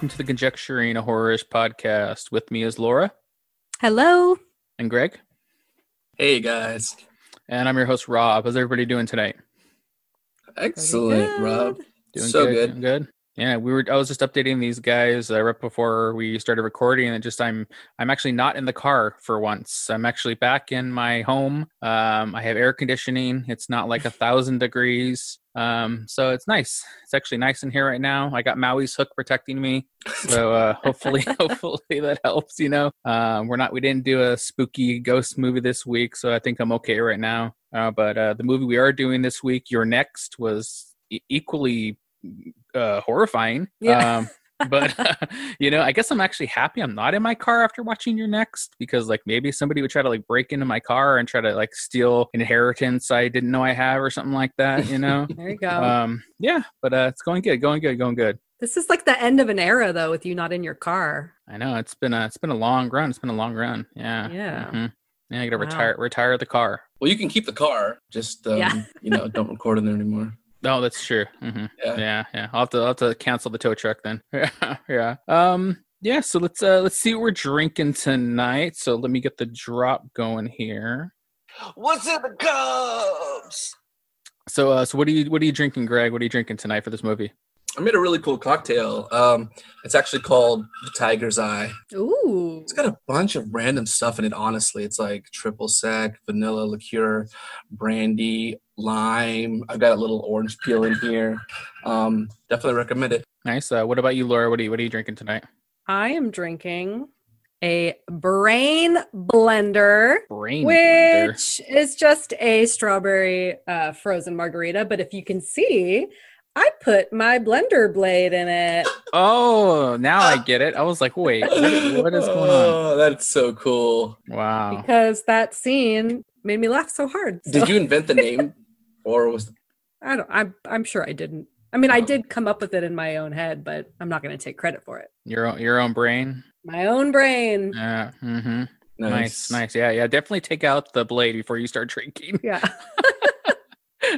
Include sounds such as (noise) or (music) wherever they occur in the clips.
Hello and welcome to the Conjecturing a Horrorish podcast. With me is Laura Hello. and Greg, Hey guys. and I'm your host Rob. How's everybody doing tonight? Excellent, good. Rob. Doing so good. good. doing good. Yeah, we were. I was just updating these guys uh, right before we started recording, and just I'm I'm actually not in the car for once. I'm actually back in my home. Um, I have air conditioning. It's not like a thousand degrees. Um, so it's nice. It's actually nice in here right now. I got Maui's hook protecting me, so uh, (laughs) hopefully, hopefully that helps. You know, um, we're not. We didn't do a spooky ghost movie this week, so I think I'm okay right now. Uh, but uh, the movie we are doing this week, You're Next, was e- equally uh, horrifying. Yeah. Um, but (laughs) you know, I guess I'm actually happy I'm not in my car after watching you're next because like maybe somebody would try to like break into my car and try to like steal inheritance I didn't know I have or something like that. You know. (laughs) There you go. um. Yeah, but uh, it's going good, going good, going good. this is like the end of an era, though, with you not in your car. I know it's been a it's been a long run. It's been a long run. Yeah. Yeah. Mhm. Yeah, I gotta Wow. retire retire the car. Well, you can keep the car, just um, Yeah. you know, don't record in there anymore. Oh, that's true. hmm Yeah. Yeah, yeah. I'll have to I'll have to cancel the tow truck then. (laughs) Yeah, yeah. Um, yeah. So let's uh let's see what we're drinking tonight. So let me get the drop going here. What's in the cups? So uh, so what are you what are you drinking, Greg? What are you drinking tonight for this movie? I made a really cool cocktail. Um, it's actually called the Tiger's Eye. Ooh. It's got a bunch of random stuff in it. Honestly, it's like triple sec, vanilla liqueur, brandy, lime. I've got a little orange peel in here. Um, definitely recommend it. Nice. Uh, what about you, Laura? What are you what are you drinking tonight? I am drinking a brain blender, Brain blender. which is just a strawberry uh, frozen margarita. But if you can see, I put my blender blade in it. Oh, now I (laughs) get it. I was like, wait, what, what is going on? Oh, that's so cool. Wow. because that scene made me laugh so hard. So Did you (laughs) invent the name, or was I don't. I'm. I'm sure I didn't. I mean, I did come up with it in my own head, but I'm not going to take credit for it. Your own your own brain. My own brain. Yeah. Mm-hmm. Nice, nice. Yeah, yeah. Definitely take out the blade before you start drinking. Yeah. (laughs)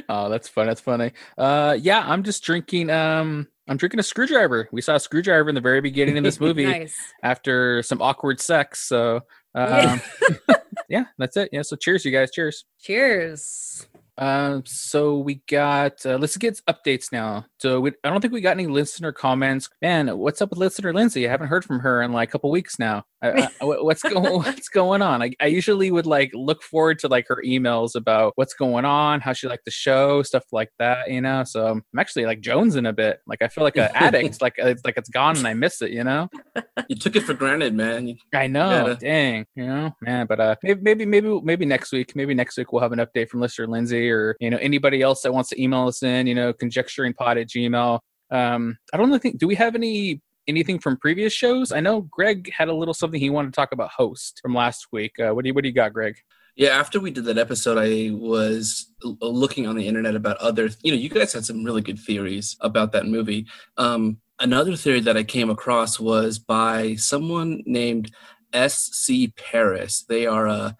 oh, that's fun. That's funny. Uh, yeah, I'm just drinking. Um, I'm drinking a screwdriver. We saw a screwdriver in the very beginning of this (laughs) movie nice. after some awkward sex. So, um, (laughs) yeah, that's it. Yeah. So, cheers, you guys. Cheers. Cheers. Um, so we got. Uh, let's get updates now. So we, I don't think we got any listener comments. Man, what's up with listener Lindsay? I haven't heard from her in like a couple weeks now. I, I, (laughs) what's going What's going on? I, I usually would like look forward to like her emails about what's going on, how she liked the show, stuff like that. You know. So I'm actually like jonesing a bit. Like I feel like an addict. Like it's like it's gone and I miss it. You know. (laughs) You took it for granted, man. You- I know, gotta- dang, you know, man. But uh, maybe, maybe, maybe, maybe next week, maybe next week we'll have an update from listener Lindsay or you know anybody else that wants to email us in. You know, conjecturingpod at Gmail. Um, I don't know. Think do we have any anything from previous shows? I know Greg had a little something he wanted to talk about host from last week. Uh, what do you what do you got, Greg? Yeah, after we did that episode, I was looking on the internet about other. You know, you guys had some really good theories about that movie. Um, another theory that I came across was by someone named S.C. Paris. They are a.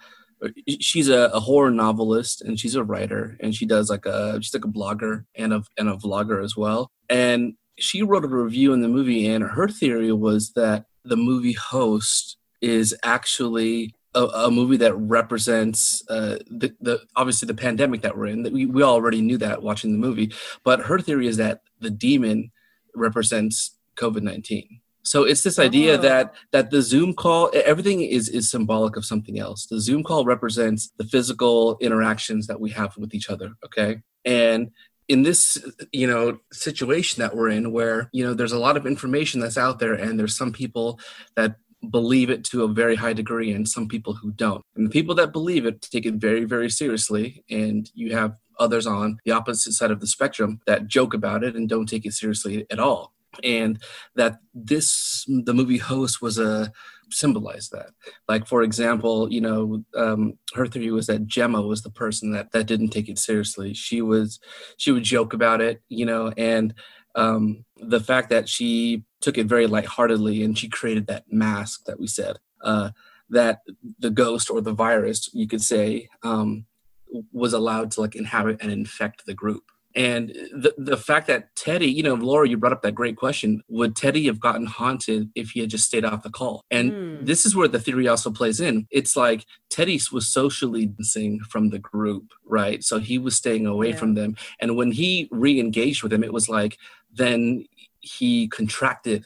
She's a, a horror novelist and she's a writer and she does like a she's like a blogger and a and a vlogger as well. And she wrote a review in the movie and her theory was that the movie host is actually a, a movie that represents uh, the, the obviously the pandemic that we're in. That we, we already knew that watching the movie, but her theory is that the demon represents COVID nineteen. So it's this idea Oh. that that the Zoom call, everything is is symbolic of something else. The Zoom call represents the physical interactions that we have with each other. Okay, and in this you know situation that we're in where you know there's a lot of information that's out there and there's some people that believe it to a very high degree and some people who don't and the people that believe it take it very very seriously and you have others on the opposite side of the spectrum that joke about it and don't take it seriously at all and that this the movie host was a symbolized that. Like for example you know um, her theory was that Jemma was the person that that didn't take it seriously. She was she would joke about it you know and um, the fact that she took it very lightheartedly and she created that mask that we said uh, that the ghost or the virus you could say um, was allowed to like inhabit and infect the group And the the fact that Teddy, you know, Laura, you brought up that great question: Would Teddy have gotten haunted if he had just stayed off the call? And Hmm. this is where the theory also plays in. It's like Teddy was socially distancing from the group, right? So he was staying away Yeah. from them. And when he re-engaged with them, it was like then he contracted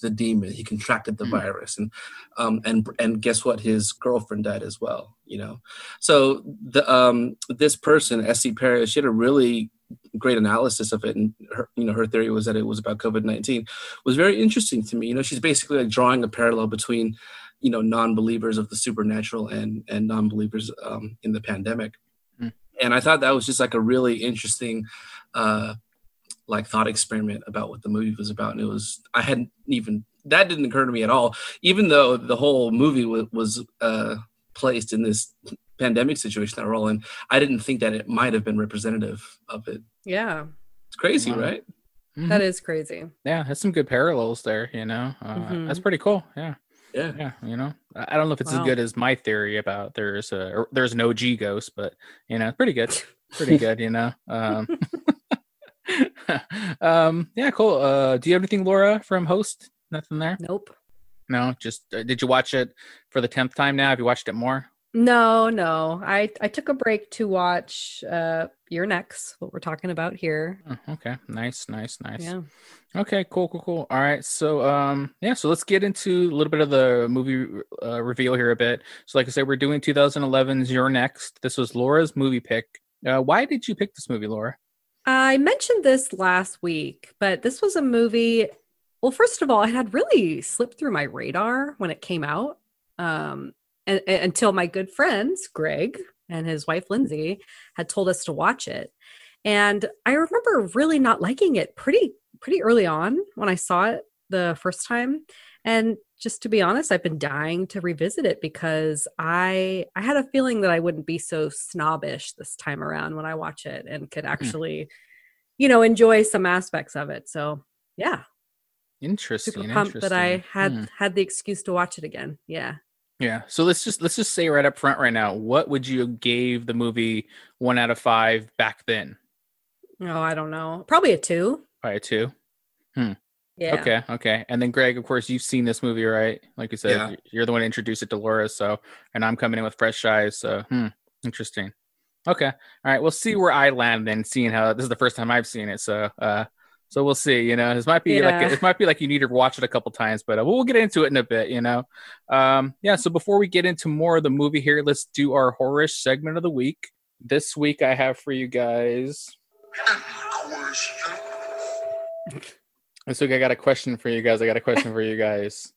the demon. He contracted the Hmm. virus, and um, and and guess what? His girlfriend died as well. You know, so the um, this person, S.C. Perry, she had a really great analysis of it, and her, you know, her theory was that it was about COVID nineteen. Was very interesting to me. You know, she's basically like drawing a parallel between, you know, non-believers of the supernatural and and non-believers um, in the pandemic. Hmm. And I thought that was just like a really interesting. Uh, like thought experiment about what the movie was about and it was i hadn't even that didn't occur to me at all even though the whole movie w- was uh placed in this pandemic situation that we're all in i didn't think that it might have been representative of it Yeah, it's crazy Wow. right Mhm. that is crazy. yeah, that's some good parallels there. You know, uh, Mhm. that's pretty cool. Yeah, yeah yeah. You know, I I don't know if it's Wow. as good as my theory about there's a or there's no G ghost, but you know, pretty good, pretty (laughs) good. You know. Um, (laughs) um yeah cool uh do you have anything laura from host nothing there Nope. no just uh, did you watch it for the 10th time now have you watched it more No, no. I I took a break to watch uh You're Next, what we're talking about here. Oh, okay nice nice nice Yeah. okay cool cool cool all right so um yeah so let's get into a little bit of the movie uh, reveal here a bit so like i said we're doing 2011's you're next this was laura's movie pick uh, why did you pick this movie laura I mentioned this last week, but this was a movie. Well, first of all, it had really slipped through my radar when it came out. Um, and, and- until my good friends, Greg and his wife, Lindsay, had told us to watch it. And I remember really not liking it pretty pretty early on when I saw it the first time. And just to be honest, I've been dying to revisit it because I I had a feeling that I wouldn't be so snobbish this time around when I watch it and could actually, you know, enjoy some aspects of it. So yeah, interesting super pumped that I had Hmm. had the excuse to watch it again. Yeah. Yeah. So let's just let's just say right up front right now, what would you gave the movie one out of five back then? Oh, I don't know. Probably a two. Probably a two. Yeah. Okay. Okay. And then Greg, of course, you've seen this movie, right? Like you said, Yeah. you're the one who introduced it to Laura. So, and I'm coming in with fresh eyes. So, hmm, interesting. Okay. All right. We'll see where I land then, seeing how this is the first time I've seen it. So, uh, so we'll see. You know, this might be like it might be like you need to watch it a couple times, but uh, we'll get into it in a bit. You know, um, yeah. So before we get into more of the movie here, let's do our horror segment of the week. This week, I have for you guys. (laughs) This week, I got a question for you guys. I got a question for you guys.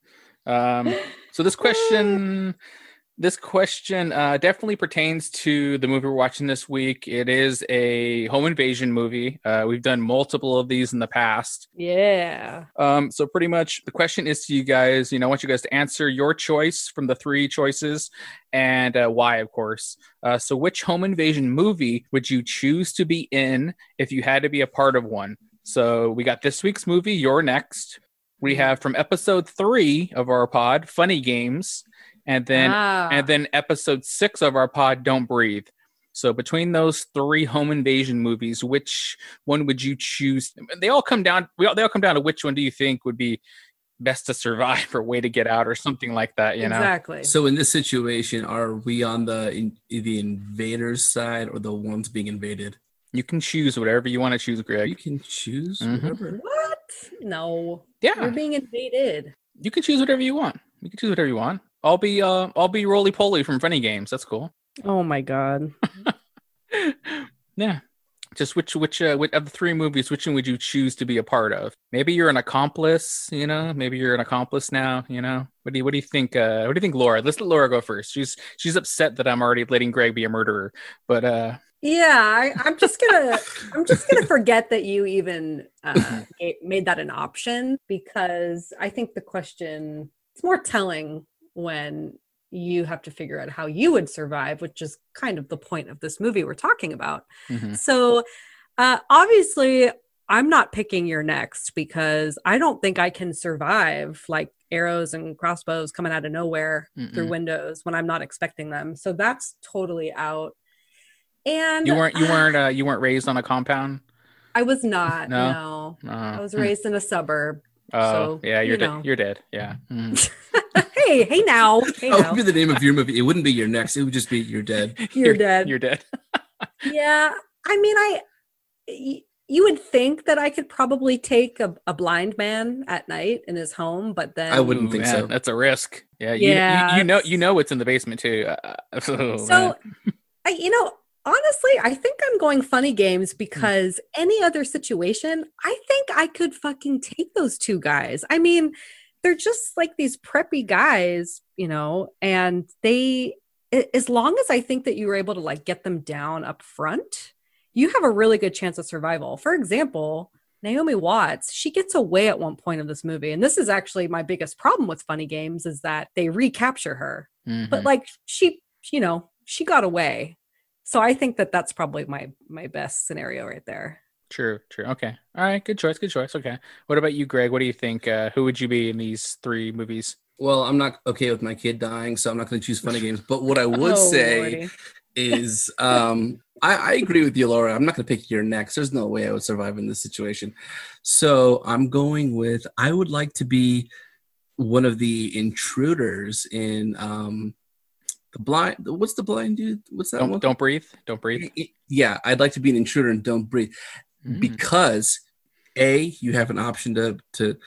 Um, so this question, (laughs) this question uh, definitely pertains to the movie we're watching this week. It is a home invasion movie. Uh, we've done multiple of these in the past. Yeah. Um, so pretty much the question is to you guys, you know, I want you guys to answer your choice from the three choices and uh, why, of course. Uh, so which home invasion movie would you choose to be in if you had to be a part of one? So we got this week's movie, You're Next. We have from episode three of our pod, Funny Games, and then Ah. and then episode six of our pod, Don't Breathe. So between those three home invasion movies, which one would you choose? They all come down. We all, they all come down to which one do you think would be best to survive (laughs) or way to get out or something like that? You know. exactly. So in this situation, are we on the in, the invaders side or the ones being invaded? You can choose whatever you want to choose, Greg. You can choose Mhm. whatever. what? No. Yeah, You're being invaded. you can choose whatever you want. You can choose whatever you want. I'll be uh I'll be roly poly from Funny Games. That's cool. Oh my god. (laughs) yeah. Just which which uh, which of the three movies, which one would you choose to be a part of? Maybe you're an accomplice, you know. Maybe you're an accomplice now, you know. What do you what do you think? Uh, what do you think, Laura? Let's let Laura go first. She's she's upset that I'm already letting Greg be a murderer, but uh, Yeah, I, I'm just gonna (laughs) I'm just gonna forget that you even uh, (laughs) made that an option because I think the question it's more telling when you have to figure out how you would survive, which is kind of the point of this movie we're talking about. mhm. So, uh, obviously, I'm not picking you're next because I don't think I can survive like arrows and crossbows coming out of nowhere through Mm-mm. windows when I'm not expecting them. So that's totally out. And you weren't you (sighs) weren't uh, you weren't raised on a compound. I was not. No? No. Uh, I was hmm. raised in a suburb. Oh, so, yeah, you're you dead. know. You're dead. Yeah. Mm. (laughs) hey, hey now. (laughs) Hey That now. would be the name of your movie. It wouldn't be you're next. It would just be You're Dead. (laughs) You're dead. You're dead. Yeah. I mean, I y- you would think that I could probably take a, a blind man at night in his home, but then I wouldn't think man, so. That's a risk. Yeah. You, Yeah, You, you know. it's- You know what's in the basement too. Uh, oh, So. I, you know, honestly, I think I'm going funny games Hmm. because any other situation, I think I could fucking take those two guys. I mean, they're just like these preppy guys, you know, and they, as long as I think that you were able to like get them down up front, you have a really good chance of survival. For example, Naomi Watts, she gets away at one point of this movie. And this is actually my biggest problem with funny games is that they recapture her but Mhm. like she you know she got away so i think that that's probably my my best scenario right there True, true. Okay. All right. Good choice. Good choice. Okay. What about you, Greg? What do you think? Uh, who would you be in these three movies? Well, I'm not okay with my kid dying, so I'm not going to choose funny games. But what I (laughs) would Oh, say Lordy. is um I, I agree with you, Laura. I'm not gonna pick you're next. There's no way I would survive in this situation. So I'm going with I would like to be one of the intruders in um the blind what's the blind dude? What's that Don't one? don't breathe. Don't breathe. Yeah, I'd like to be an intruder and don't breathe. Mm. Because A, you have an option to to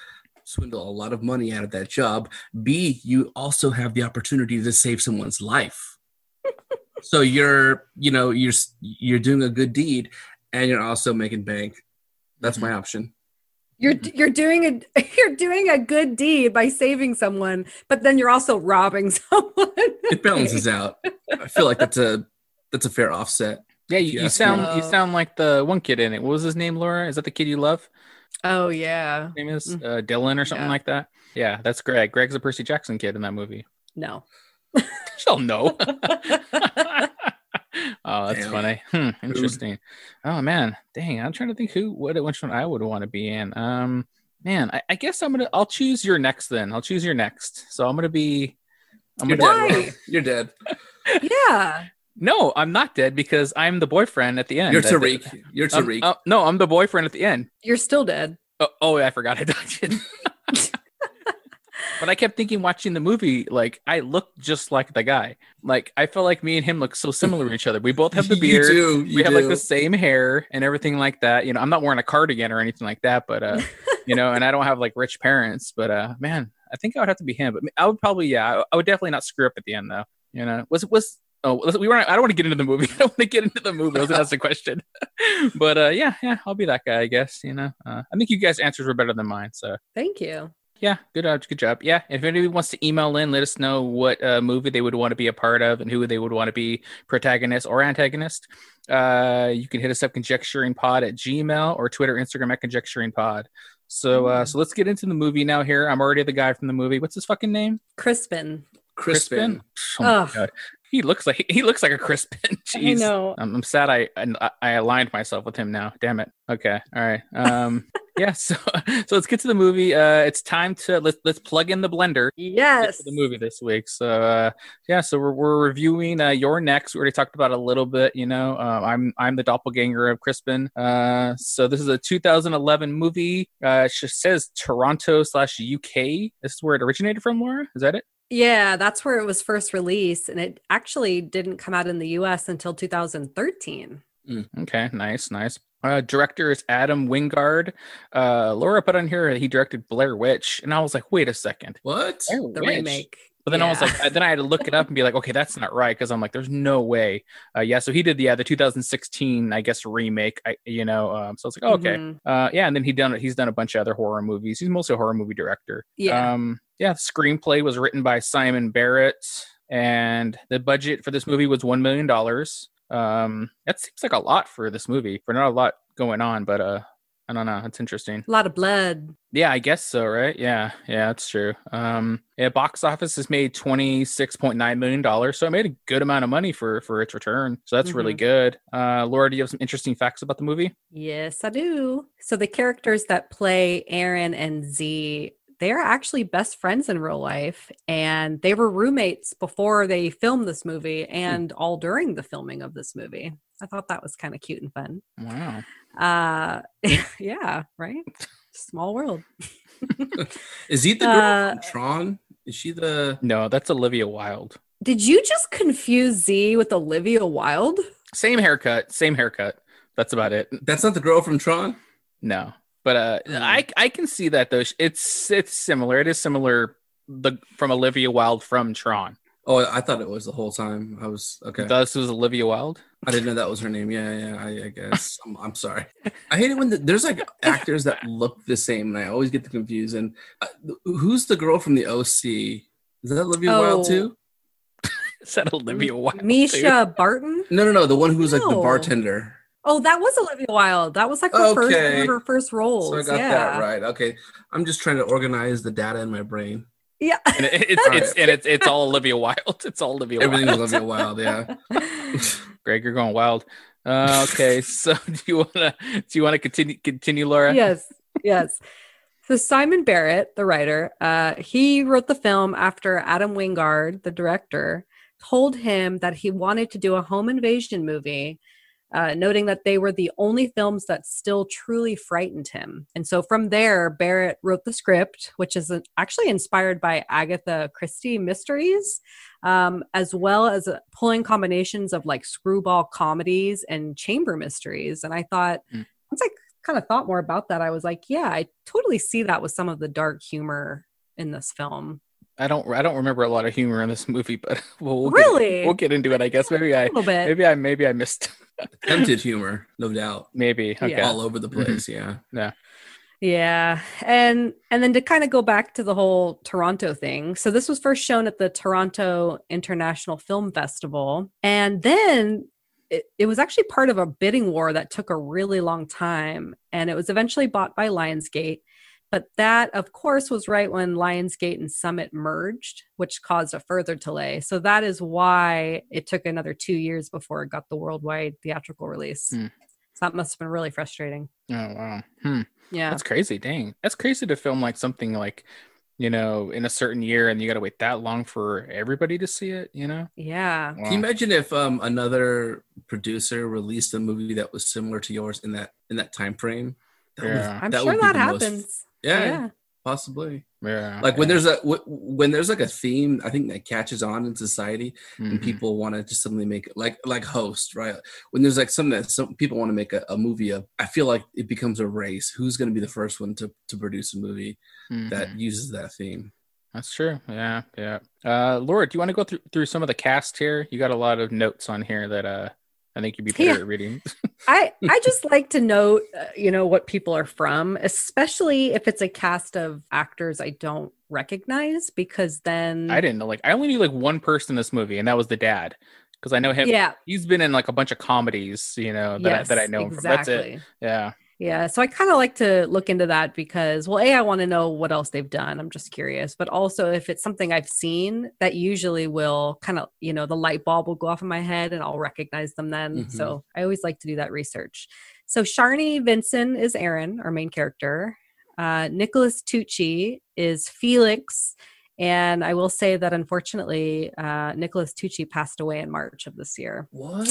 swindle a lot of money out of that job. B, you also have the opportunity to save someone's life. (laughs) so you're, you know, you're you're doing a good deed and you're also making bank. That's my option. You're you're doing a (laughs) you're doing a good deed by saving someone but then you're also robbing (laughs) someone It balances (laughs) out. I feel like that's a that's a fair offset. Yeah, you, you Yes. sound you Oh. sound like the one kid in it. What was his name, Laura? Is that the kid you love? oh yeah His name is Mm. uh, Dylan or something Yeah. like that. Yeah, that's Greg. Greg's a Percy Jackson kid in that movie. no She'll know. (laughs) oh, that's Damn. funny. Hmm, interesting. Oh man, dang. I'm trying to think who what which one I would want to be in. Um, man, I, I guess I'm gonna. I'll choose you're next. Then I'll choose you're next. So I'm gonna be. I'm You're gonna dead. Why? (laughs) You're dead. (laughs) yeah No, I'm not dead because I'm the boyfriend at the end. You're Tariq. You're Um, Tariq. uh, no, I'm the boyfriend at the end. you're still dead Oh, oh I forgot I died. But I kept thinking, watching the movie, like I look just like the guy. Like I felt like me and him look so similar to each other. We both have the (laughs) You beard. do, you we have like the same hair and everything like that. You know, I'm not wearing a cardigan or anything like that, but uh, (laughs) you know, and I don't have like rich parents. But uh, man, I think I would have to be him. But I would probably, yeah, I, I would definitely not screw up at the end though. You know, was was. Oh, we weren't. I don't want to get into the movie. (laughs) I don't want to get into the movie. I was gonna ask the question, but uh, yeah, yeah, I'll be that guy, I guess. You know, uh, I think you guys' answers were better than mine. So thank you yeah, good job, good job. Yeah, if anybody wants to email in, let us know what uh, movie they would want to be a part of and who they would want to be protagonist or antagonist. Uh, you can hit us up conjecturingpod at Gmail or Twitter, Instagram at conjecturingpod. So, uh, so let's get into the movie now. Here, I'm already the guy from the movie. What's his fucking name? crispin Crispin. Oh my god, he looks like he looks like a Crispin. (laughs) i Jeez. know I'm, I'm sad I, I I aligned myself with him now. Damn it. Okay. All right. Um. (laughs) yeah. So so let's get to the movie. Uh, it's time to let's let's plug in the blender. yes the movie this week. So uh, yeah, so we're, we're reviewing uh, you're next. We already talked about it a little bit. You know, uh, I'm I'm the doppelganger of Crispin. Uh, so this is a 2011 movie. Uh, it just says Toronto slash UK. This is where it originated from. Laura, is that it? Yeah, that's where it was first released, and it actually didn't come out in the U.S. until 2013. Okay, nice, nice. Uh, director is Adam Wingard. Uh, Laura put on here he directed Blair Witch, and I was like, wait a second, What? Blair The Witch? remake. But then I was like, then I had to look it up and be like, okay, that's not right because I'm like, there's no way. Uh, yeah, so he did the yeah the 2016 I guess remake. I you know, um, so it's like, oh, okay, Mhm. uh, yeah, and then he done it. he's done a bunch of other horror movies. He's mostly a horror movie director. Yeah. Um, yeah, the screenplay was written by Simon Barrett, and the budget for this movie was one million dollars. Um, that seems like a lot for this movie, for not a lot going on, but uh, I don't know. That's interesting. A lot of blood. Yeah, I guess so, right? Yeah, yeah, that's true. Um, yeah, box office has made twenty six point nine million dollars, so it made a good amount of money for for its return. So that's really Mhm. good. Uh, Laura, do you have some interesting facts about the movie? Yes, I do. So the characters that play Erin and Z, they're actually best friends in real life, and they were roommates before they filmed this movie and all during the filming of this movie. I thought that was kind of cute and fun. Wow. Uh, (laughs) yeah, right. Small world. (laughs) Is he the girl Uh, from Tron? Is she the? No, that's Olivia Wilde. Did you just confuse Z with Olivia Wilde? Same haircut, same haircut. That's about it. That's not the girl from Tron. No, but uh, Hmm. I I can see that though. It's it's similar. It is similar. The from Olivia Wilde from Tron. Oh, I thought it was the whole time. I was okay. This was Olivia Wilde. I didn't know that was her name. Yeah, yeah. I, I guess (laughs) I'm, I'm sorry. I hate it when the, there's like actors that look the same, and I always get confused. And uh, who's the girl from the OC? Is that Olivia Wilde Oh. too? (laughs) Is that Olivia Wilde? too? Mischa Barton? No, no, no. The one who was like the bartender. Oh, that was Olivia Wilde. That was like her first Okay. one of her first roles. So I got yeah. that right. Okay, I'm just trying to organize the data in my brain. Yeah. And it, it's, it's and it's it's all Olivia Wilde. (laughs) It's all Olivia Everything Wilde. was Olivia Wilde. Yeah. (laughs) Greg, you're going wild. Uh, okay, (laughs) so do you wanna do you wanna continue continue, Laura? yes, yes. So Simon Barrett, the writer, uh, he wrote the film after Adam Wingard, the director, told him that he wanted to do a home invasion movie, uh, noting that they were the only films that still truly frightened him. And so from there, Barrett wrote the script, which is uh, actually inspired by Agatha Christie mysteries, um, as well as uh, pulling combinations of like screwball comedies and chamber mysteries. And I thought, Mm. once I kind of thought more about that, I was like, yeah, I totally see that with some of the dark humor in this film. I don't I don't remember a lot of humor in this movie, but (laughs) we'll, we'll Really? get, we'll get into it. I guess maybe I A little bit. maybe I maybe I missed (laughs) Attempted humor, no doubt. maybe okay. Yeah. All over the mm-hmm. place. Yeah. Yeah. And and then to kind of go back to the whole Toronto thing. So this was first shown at the Toronto International Film Festival. And then it, it was actually part of a bidding war that took a really long time. And it was eventually bought by Lionsgate. But that, of course, was right when Lionsgate and Summit merged, which caused a further delay. So that is why it took another two years before it got the worldwide theatrical release. Hmm. So that must have been really frustrating. Oh wow. Hmm. Yeah. That's crazy. Dang. That's crazy to film like something like, you know, in a certain year and you gotta wait that long for everybody to see it, you know? Yeah. Wow. Can you imagine if um, another producer released a movie that was similar to yours in that in that time frame? That would- Yeah. I'm that sure would be that the most- happens. Yeah, yeah. possibly. yeah. Like when yeah. there's a w- when there's like a theme, I think that catches on in society, and Mhm. people want to just suddenly make it like like host, right? When there's like something that some people want to make a, a movie of, I feel like it becomes a race. Who's going to be the first one to to produce a movie that Mhm. uses that theme? That's true. Yeah, yeah. Uh Laura, do you want to go through through some of the cast here? You got a lot of notes on here that uh I think you'd be better Yeah. at reading. (laughs) I I just like to note, uh, you know, what people are from, especially if it's a cast of actors I don't recognize, because then I didn't know like I only knew like one person in this movie, and that was the dad. Because I know him Yeah, he's been in like a bunch of comedies, you know, that, I, that I know him from. That's it. Yeah. Yeah, so I kind of like to look into that because, well, a I want to know what else they've done. I'm just curious, but also if it's something I've seen, that usually will kind of, you know, the light bulb will go off in my head and I'll recognize them then. So I always like to do that research. So Sharni Vinson is Erin, our main character. Uh, Nicholas Tucci is Felix, and I will say that unfortunately, uh, Nicholas Tucci passed away in March of this year. What?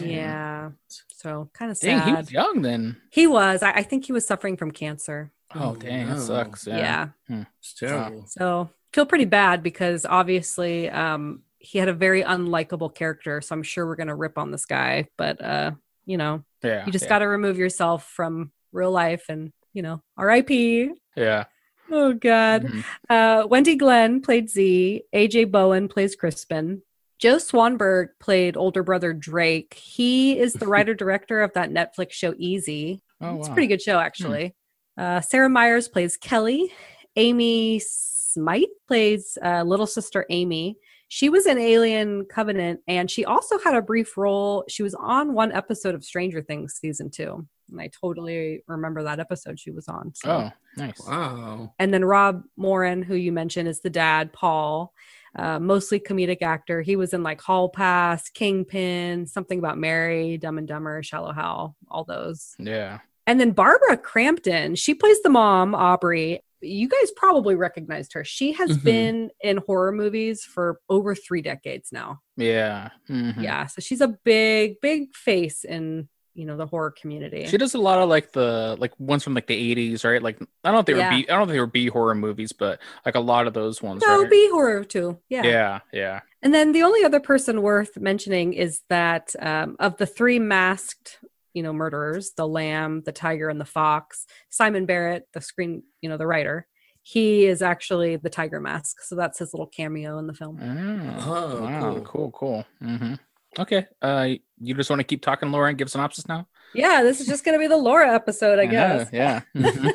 Yeah, so kind of Dang, sad. he was young then. He was. I, I think he was suffering from cancer. Oh, Oh, dang, no. that sucks. Yeah. Yeah. It's terrible. So feel pretty bad because obviously um, he had a very unlikable character. So I'm sure we're gonna rip on this guy, but uh, you know, Yeah. you just yeah. got to remove yourself from real life and you know, R.I.P. Yeah. Oh God. Mhm. Uh, Wendy Glenn played Z. AJ Bowen plays Crispin. Joe Swanberg played older brother Drake. He is the (laughs) writer director of that Netflix show Easy. Oh, It's a pretty good show, actually. Uh, Sarah Myers plays Kelly. Amy Seimetz plays uh, little sister Amy. She was in Alien Covenant, and she also had a brief role. She was on one episode of Stranger Things season two, and I totally remember that episode she was on. So. Oh, nice. Wow. And then Rob Moran, who you mentioned, is the dad, Paul. Uh, mostly comedic actor. He was in like Hall Pass, Kingpin, something about Mary, Dumb and Dumber, Shallow Hal, all those. Yeah. And then Barbara Crampton, she plays the mom, Aubrey. you guys probably recognized her. She has Mhm. been in horror movies for over three decades now. Yeah. mhm. Yeah, so she's a big, big face in you know the horror community. She does a lot of like the like ones from like the eighties, right? Like I don't know if they Yeah. were B I don't know if they were B horror movies, but like a lot of those ones. no, right? B horror too. Yeah. yeah, yeah. And then the only other person worth mentioning is that um, of the three masked, you know, murderers, the lamb, the tiger, and the fox, Simon Barrett, the screen, you know, the writer, he is actually the tiger mask. So that's his little cameo in the film. Oh, Oh, wow, cool. cool, cool. hmm Okay. Uh, you just want to keep talking, Laura, and give synopsis now? Yeah, this is just going to be the Laura episode, I guess. Yeah. (laughs) Mhm.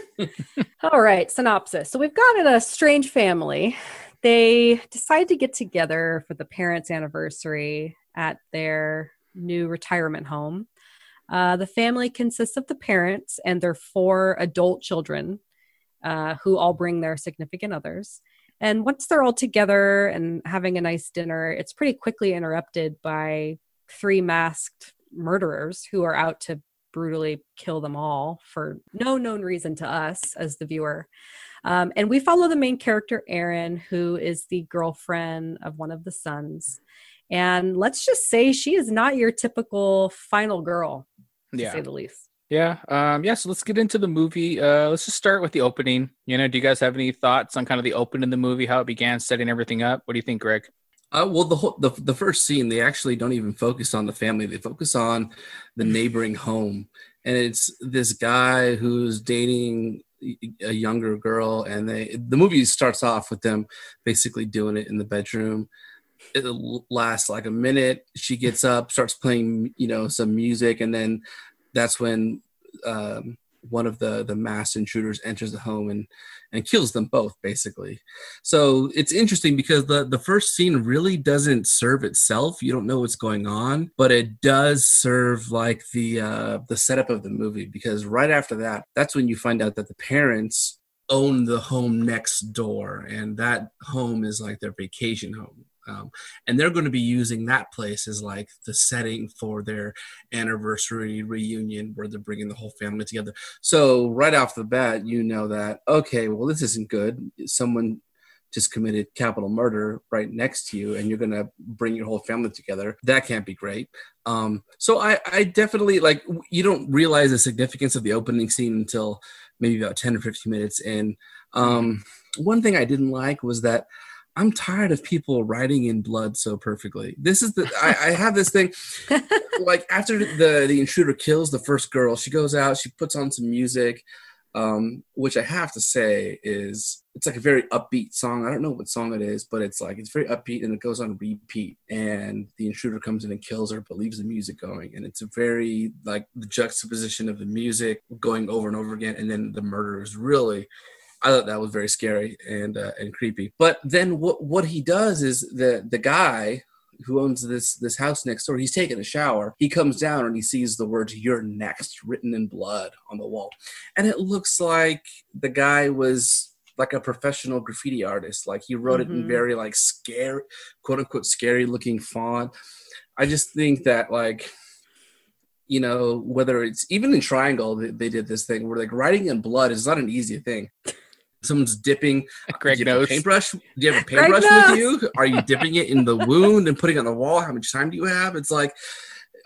All right, synopsis. So we've got a strange family. They decide to get together for the parents' anniversary at their new retirement home. Uh, the family consists of the parents and their four adult children, uh, who all bring their significant others. And once they're all together and having a nice dinner, it's pretty quickly interrupted by three masked murderers who are out to brutally kill them all for no known reason to us as the viewer. Um, and we follow the main character, Erin, who is the girlfriend of one of the sons. And let's just say she is not your typical final girl, to yeah. say the least. Yeah. Um, yeah. So let's get into the movie. Uh, let's just start with the opening. You know, do you guys have any thoughts on kind of the open in the movie, how it began, setting everything up? What do you think, Greg? Uh, well, the whole the, the first scene, they actually don't even focus on the family. They focus on the neighboring home, and it's this guy who's dating a younger girl, and they the movie starts off with them basically doing it in the bedroom. It lasts like a minute. She gets up, starts playing, you know, some music, and then that's when um, one of the the mass intruders enters the home and and kills them both basically. So it's interesting because the the first scene really doesn't serve itself. You don't know what's going on but it does serve like the uh the setup of the movie because right after that that's when you find out that the parents own the home next door and that home is like their vacation home um, and they're going to be using that place as like the setting for their anniversary reunion where they're bringing the whole family together. So right off the bat you know that okay well this isn't good. Someone just committed capital murder right next to you and you're going to bring your whole family together. That can't be great. Um, so I, I definitely like you don't realize the significance of the opening scene until maybe about 10 or 15 minutes in. Um, one thing i didn't like was that I'm tired of people writing in blood so perfectly. This is the I, I have this thing (laughs) like after the the intruder kills the first girl, she goes out, she puts on some music, um, which I have to say is it's like a very upbeat song. I don't know what song it is, but it's like it's very upbeat and it goes on repeat. And the intruder comes in and kills her, but leaves the music going. And it's a very like the juxtaposition of the music going over and over again, and then the murder is really I thought that was very scary and uh, and creepy. But then what what he does is the the guy who owns this this house next door, he's taking a shower. He comes down and he sees the words "You're next" written in blood on the wall, and it looks like the guy was like a professional graffiti artist. Like he wrote it in Mhm. very like scary, quote unquote, scary looking font. I just think that like you know whether it's even in triangle they, they did this thing where like writing in blood is not an easy thing someone's dipping (laughs) Greg do you have knows. a paintbrush? Do you have a Greg paintbrush knows. with you? Are you dipping it in the (laughs) wound and putting it on the wall? How much time do you have? It's like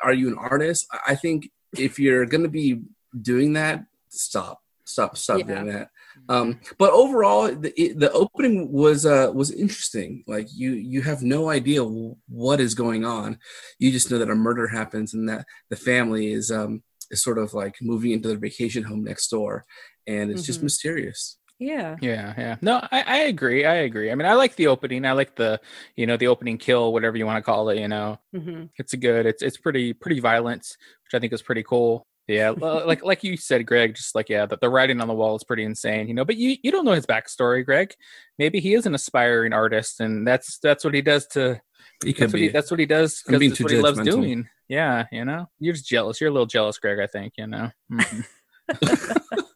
are you an artist? I- i think if you're going to be doing that stop stop stop Yeah. doing that. Um but overall the it, the opening was uh was interesting. Like you you have no idea what is going on. You just know that a murder happens and that the family is um is sort of like moving into their vacation home next door and it's just Mhm. mysterious Yeah. Yeah, yeah. No, I, I agree. I agree. I mean, I like the opening. I like the, you know, the opening kill, whatever you want to call it. You know, hmm it's a good. It's it's pretty pretty violent, which I think is pretty cool. Yeah, like like you said, Greg. Just like yeah, the, the writing on the wall is pretty insane. You know, but you you don't know his backstory, Greg. Maybe he is an aspiring artist, and that's that's what he does to. he could That's what he, be that's what he does because that's what he loves judgmental. doing. Yeah, you know, you're just jealous. You're a little jealous, Greg. I think you know. Mhm. (laughs) (laughs)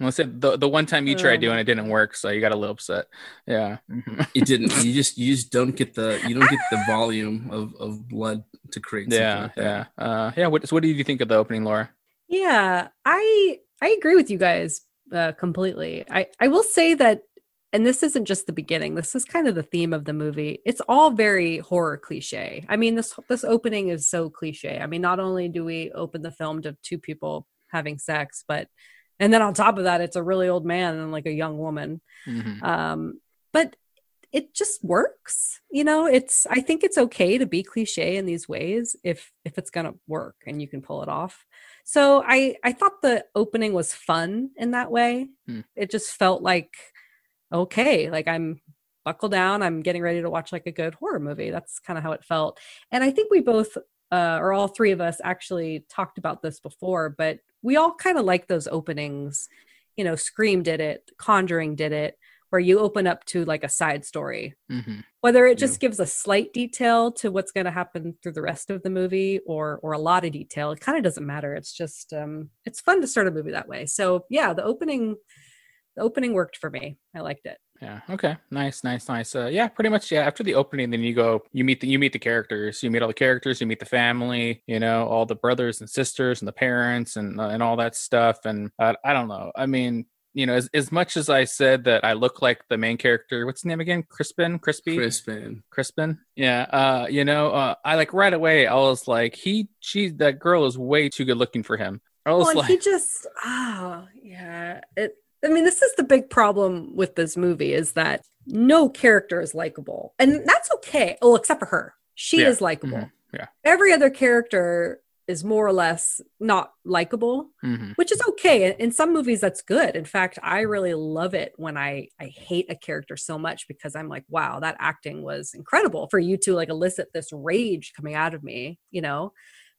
Well, I said the the one time you tried Um. doing it didn't work, so you got a little upset. Yeah. (laughs) It didn't you just you just don't get the you don't get the volume of of blood to create something Yeah, like yeah, uh, yeah. What so what did you think of the opening, Laura? Yeah, I I agree with you guys. uh, completely. I I will say that, and this isn't just the beginning. This is kind of the theme of the movie. It's all very horror cliche. I mean, this this opening is so cliche. I mean, not only do we open the film to two people having sex, but and then on top of that, it's a really old man and like a young woman. Mhm. Um, but it just works you know it's i think it's okay to be cliche in these ways if if it's gonna work and you can pull it off so i i thought the opening was fun in that way Hmm. it just felt like okay like i'm buckle down i'm getting ready to watch like a good horror movie that's kind of how it felt and i think we both uh, or all three of us actually talked about this before but we all kind of like those openings you know scream did it conjuring did it where you open up to like a side story. Mhm. whether it just gives a slight detail to what's going to happen through the rest of the movie or or a lot of detail it kind of doesn't matter. It's just um it's fun to start a movie that way. So yeah the opening the opening worked for me. I liked it Yeah. Okay. Nice. Nice. Nice. Uh, yeah. Pretty much. Yeah. After the opening, then you go. You meet the. You meet the characters. You meet all the characters. You meet the family. You know, all the brothers and sisters and the parents and uh, and all that stuff. And uh, I don't know. I mean, you know, as as much as I said that I look like the main character. What's his name again? Crispin. Crispy. Crispin. Crispin. Yeah. Uh, you know, uh, I like right away. I was like, he, she, that girl is way too good looking for him. I was well, and like, he just ah yeah it i mean this is the big problem with this movie is that no character is likable and that's okay well except for her she Yeah. is likable Mhm. Yeah. every other character is more or less not likable mhm. which is okay in some movies that's good in fact i really love it when i i hate a character so much because i'm like wow that acting was incredible for you to like elicit this rage coming out of me you know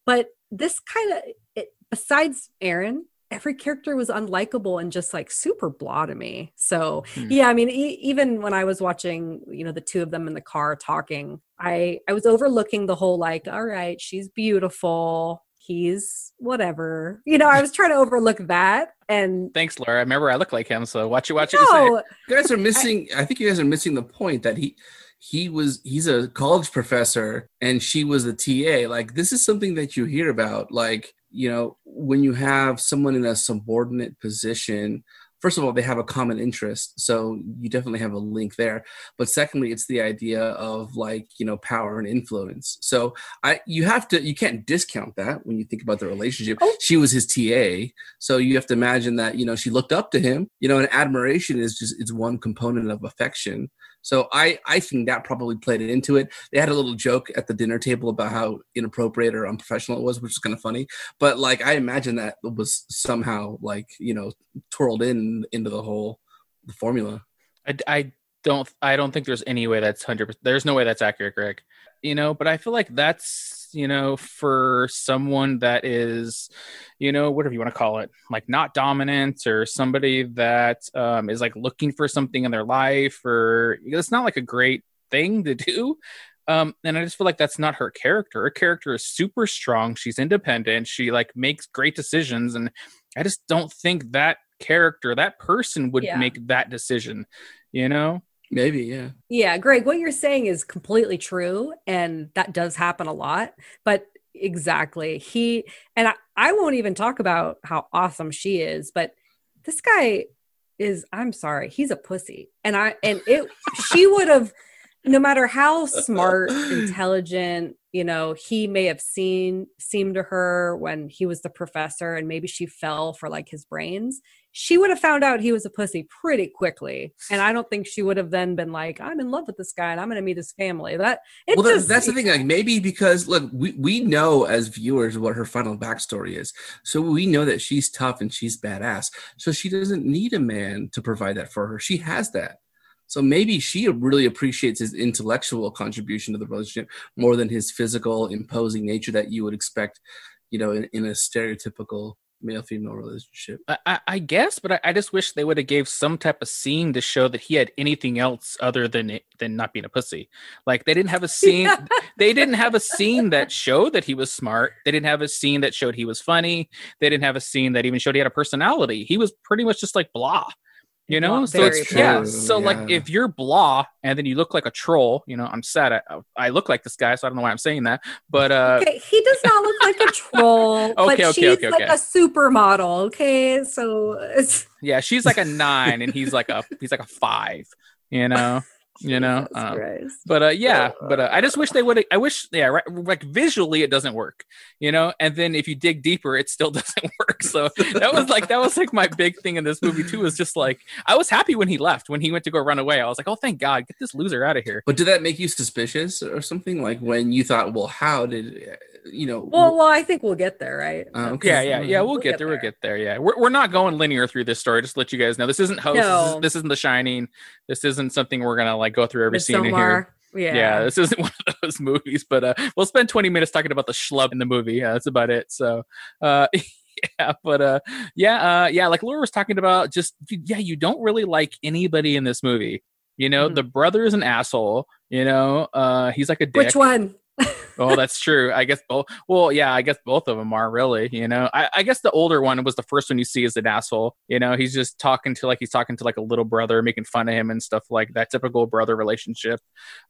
but this kind of it besides erin every character was unlikable and just like super blah to me so Hmm. yeah i mean e- even when i was watching you know the two of them in the car talking i i was overlooking the whole like all right she's beautiful he's whatever you know i was trying to overlook that and Thanks, Laura. I remember I look like him, so watch it. Watch it. you no You guys are missing. I, think you guys are missing the point that he he was he's a college professor and she was a TA. Like this is something that you hear about. Like you know when you have someone in a subordinate position. First of all, they have a common interest, so you definitely have a link there. But secondly, it's the idea of like you know power and influence. So I you have to you can't discount that when you think about the relationship. Oh. She was his TA, so you have to imagine that you know she looked up to him. You know, and admiration is just it's one component of affection. So I I think that probably played it into it. They had a little joke at the dinner table about how inappropriate or unprofessional it was, which is kind of funny. But like I imagine that was somehow like you know twirled in into the whole the formula. I, I don't I don't think there's any way that's hundred. There's no way that's accurate, Greg. You know, but I feel like that's you know for someone that is, you know, whatever you want to call it, like not dominant or somebody that um, is like looking for something in their life, or it's not like a great thing to do. Um, and I just feel like that's not her character. Her character is super strong. She's independent. She like makes great decisions, and I just don't think that character, that person, would Yeah. make that decision. You know? Maybe yeah. Yeah, Greg, what you're saying is completely true. And that does happen a lot. But exactly, he, and I, I won't even talk about how awesome she is, but this guy is, I'm sorry, he's a pussy. And I, and it, she would have, no matter how smart, intelligent, you know, he may have seen, seemed to her when he was the professor and maybe she fell for like his brains she would have found out he was a pussy pretty quickly and i don't think she would have then been like i'm in love with this guy and i'm going to meet his family that it well, just, that's the thing. Like maybe because look, we we know as viewers what her final backstory is, so we know that she's tough and she's badass. So she doesn't need a man to provide that for her. She has that. So maybe she really appreciates his intellectual contribution to the relationship more than his physical, imposing nature that you would expect, you know, in, in a stereotypical male-female relationship. I, I, I guess, but I, I just wish they would have gave some type of scene to show that he had anything else other than it, than not being a pussy. Like they didn't have a scene. Yeah. They didn't have a scene that showed that he was smart. They didn't have a scene that showed he was funny. They didn't have a scene that even showed he had a personality. He was pretty much just like blah. You know, so it's yeah. blah. So like, if you're blah and then you look like a troll, you know, I'm sad. I, I look like this guy, so I don't know why I'm saying that. But uh, Okay, he does not look like a (laughs) troll, but Okay, okay, she's okay, like okay. a supermodel. Okay, so it's yeah, she's like a nine, and he's like a he's like a five. You know, you know. Um, but uh yeah but uh, i just wish they would i wish yeah right, like visually it doesn't work you know? And then if you dig deeper it still (laughs) doesn't work. So that was like that was like my big thing in this movie too was just like i was happy when he left when he went to go run away. I was like oh thank god get this loser out of here. But did that make you suspicious or something? Like when you thought, well, how did you know? Well, well, I think we'll get there, right? Uh, okay. yeah yeah yeah we'll, We'll get, get there we'll get there yeah we're, we're not going linear through this story just to let you guys know this isn't host this, isn't, this isn't the shining this isn't something we're gonna like go through every scene in here Yeah. yeah. this isn't (laughs) one of those movies, but uh, we'll spend 20 minutes talking about the schlub in the movie. Yeah, that's about it. So, uh, (laughs) yeah, but uh, yeah, uh, yeah, like Laura was talking about, just yeah, you don't really like anybody in this movie. You know, Mhm. the brother is an asshole. You know, uh, he's like a dick. Which one? Oh, that's true. I guess both. Well, yeah, I guess both of them are really. You know, I, I guess the older one was the first one you see as an asshole. You know, he's just talking to like he's talking to like a little brother, making fun of him and stuff like that. Typical brother relationship.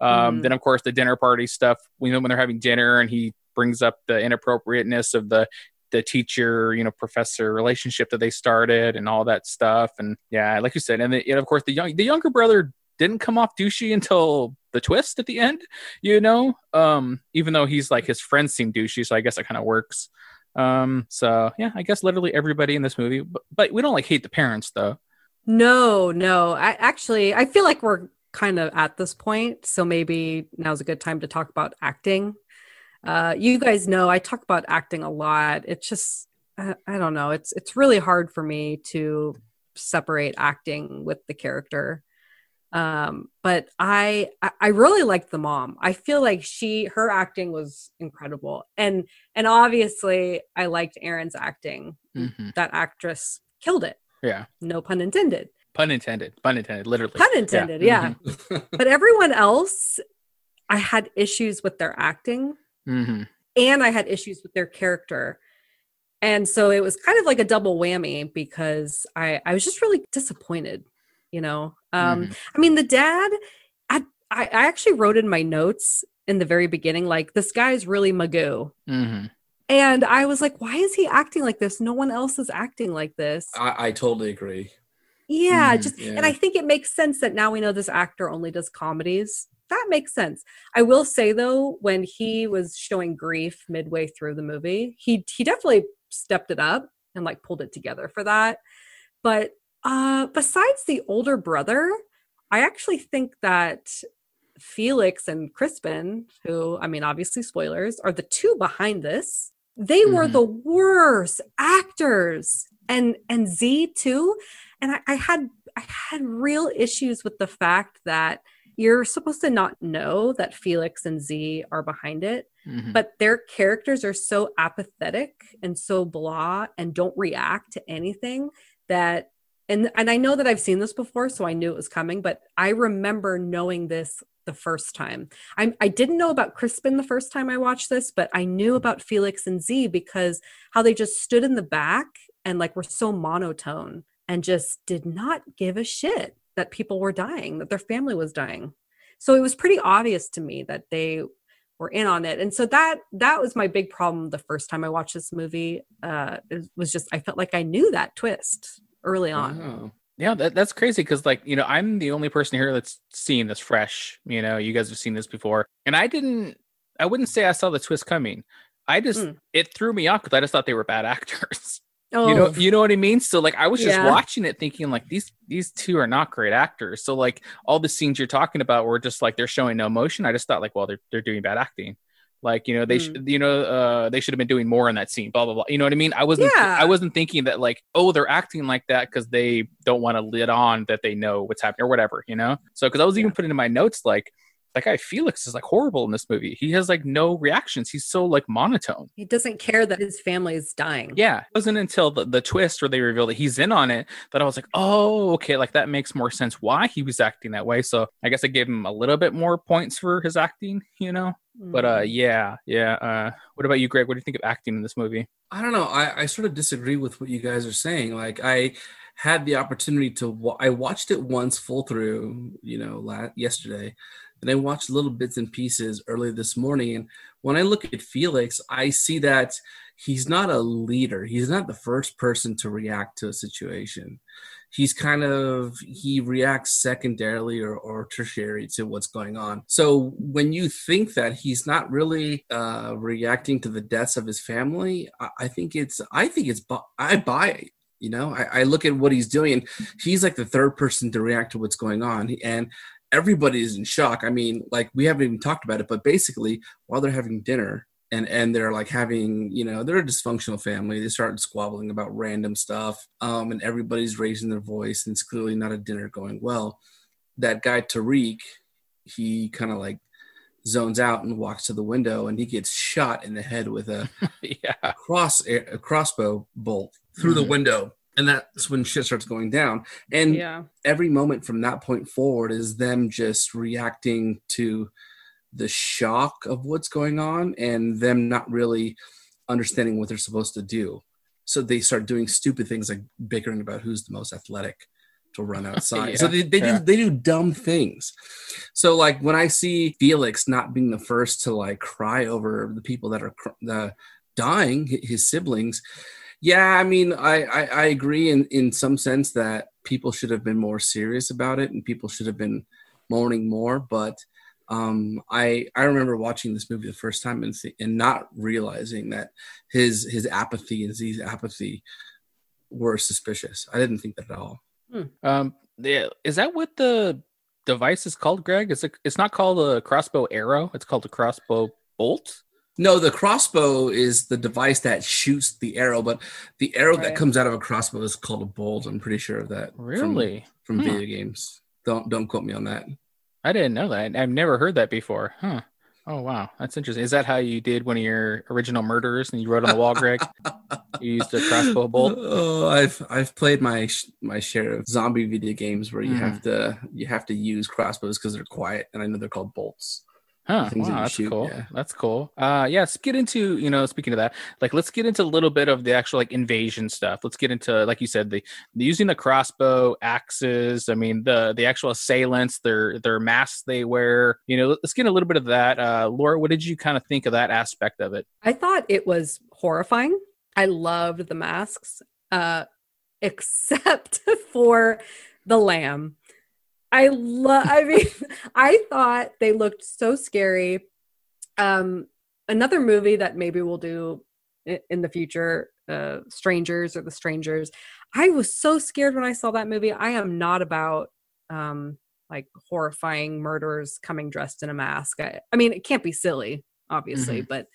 Um, Mhm. Then of course the dinner party stuff. You know, when they're having dinner and he brings up the inappropriateness of the the teacher, you know, professor relationship that they started and all that stuff. And yeah, like you said, and, the, and of course the young the younger brother didn't come off douchey until the twist at the end you know um even though he's like his friends seem douchey so i guess it kind of works um so yeah i guess literally everybody in this movie but, but we don't like hate the parents though No, no. I actually I feel like we're kind of at this point, so maybe now's a good time to talk about acting. Uh, you guys know I talk about acting a lot. It's just I, I don't know. It's it's really hard for me to separate acting with the character. Um, but I I- really liked the mom. I feel like she her acting was incredible, and and obviously I liked Erin's acting. Mhm. That actress killed it. yeah No pun intended. pun intended pun intended literally Pun intended, yeah. Mhm. But everyone else, I had issues with their acting Mhm. and I had issues with their character. And so it was kind of like a double whammy because I, I was just really disappointed, you know. Um, Mhm. I mean, the dad, I, I I actually wrote in my notes in the very beginning, like, this guy's really Magoo. Mhm. And I was like, why is he acting like this? No one else is acting like this. I, I totally agree. Yeah, Mhm, just and. I think it makes sense that now we know this actor only does comedies. That makes sense. I will say though, when he was showing grief midway through the movie, he he definitely stepped it up and like pulled it together for that. But uh besides the older brother, I actually think that Felix and Crispin, who I mean obviously spoilers, are the two behind this. They were Mhm. the worst actors. And and Zee too and I, I had I had real issues with the fact that you're supposed to not know that Felix and Zee are behind it, Mhm. but their characters are so apathetic and so blah and don't react to anything that and and I know that I've seen this before, so I knew it was coming, but I remember knowing this the first time. I I didn't know about Crispin the first time I watched this, but I knew about Felix and Zee because how they just stood in the back and like were so monotone and just did not give a shit that people were dying, that their family was dying. So it was pretty obvious to me that they were in on it. And so that that was my big problem the first time I watched this movie. Uh it was just I felt like I knew that twist early on. Wow. Yeah, that, that's crazy because, like, you know, I'm the only person here that's seen this fresh. You know, you guys have seen this before, and I didn't. I wouldn't say I saw the twist coming. I just Mm. it threw me off because I just thought they were bad (laughs) actors. Oh, You know, you know what I mean. So like, I was just Yeah. watching it, thinking like these these two are not great actors. So like, all the scenes you're talking about were just like they're showing no emotion. I just thought like, well, they're they're doing bad acting. Like you know they Mm. should you know uh they should have been doing more in that scene. Blah blah blah. You know what I mean? I wasn't Yeah. I wasn't thinking that like oh they're acting like that because they don't want to let on that they know what's happening or whatever. You know. So because I was even putting in my notes like that guy Felix is like horrible in this movie. He has like no reactions. He's so like monotone. He doesn't care that his family is dying. Yeah, it wasn't until the, the twist where they reveal that he's in on it that I was like, oh, okay, like that makes more sense why he was acting that way. So I guess I gave him a little bit more points for his acting, you know. But uh, Mm. yeah, yeah. Uh, what about you, Greg? What do you think of acting in this movie? I don't know. I, I sort of disagree with what you guys are saying. Like I had the opportunity to wa- I watched it once full through, you know, la- yesterday. And I watched little bits and pieces early this morning. And when I look at Felix, I see that he's not a leader. He's not the first person to react to a situation. He's kind of he reacts secondarily or, or tertiary to what's going on. So when you think that he's not really uh, reacting to the deaths of his family, I, I think it's I think it's I buy it. You know, I, I look at what he's doing, and he's like the third person to react to what's going on, and everybody is in shock. I mean, like we haven't even talked about it, but basically, while they're having dinner and and they're like having, you know, they're a dysfunctional family. They start squabbling about random stuff, um, and everybody's raising their voice, and it's clearly not a dinner going well. That guy Tariq, he kind of like zones out and walks to the window, and he gets shot in the head with a (laughs) yeah, cross a crossbow bolt through the Mhm. window and that's when shit starts going down. And yeah. every moment from that point forward is them just reacting to the shock of what's going on and them not really understanding what they're supposed to do. So they start doing stupid things like bickering about who's the most athletic to run (laughs) outside. So they, they yeah. do they do dumb things. So like when i see felix not being the first to like cry over the people that are cr- the dying his siblings yeah i mean I, I i agree in in some sense that people should have been more serious about it and people should have been mourning more but um i i remember watching this movie the first time and th- and not realizing that his his apathy and Zee's apathy were suspicious i didn't think that at all um, yeah. Is that what the device is called, Greg? Is it? It's not called a crossbow arrow. It's called a crossbow bolt. No the crossbow is the device that shoots the arrow but the arrow that comes out of a crossbow is called a bolt i'm pretty sure of that Really? from, Hmm. video games don't don't quote me on that I didn't know that. I've never heard that before. Huh. Oh wow, that's interesting. Is that how you did one of your original murders and you wrote on the wall, Greg? (laughs) You used a crossbow bolt. Oh, I've I've played my my share of zombie video games where you Mhm. have to you have to use crossbows because they're quiet, and I know they're called bolts. Huh. Wow, that's shoot, cool. yeah. That's cool. Uh yeah, let's get into, you know, speaking of that, like let's get into a little bit of the actual like invasion stuff. Let's get into like you said, the, the using the crossbow, axes, I mean the the actual assailants, their their masks they wear. You know, let's get a little bit of that. Uh Laura, what did you kind of think of that aspect of it? I thought it was horrifying. I loved the masks, uh, (laughs) except (laughs) for the lamb. I love. I mean, (laughs) I thought they looked so scary. Um, another movie that maybe we'll do in the future, uh, Strangers or The Strangers. I was so scared when I saw that movie. I am not about um like horrifying murderers coming dressed in a mask. I, I mean, it can't be silly, obviously, but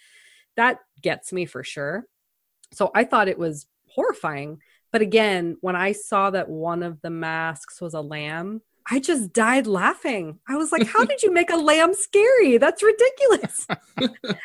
that gets me for sure. So I thought it was horrifying. But again, when I saw that one of the masks was a lamb, I just died laughing. I was like, how did you make a lamb scary? That's ridiculous.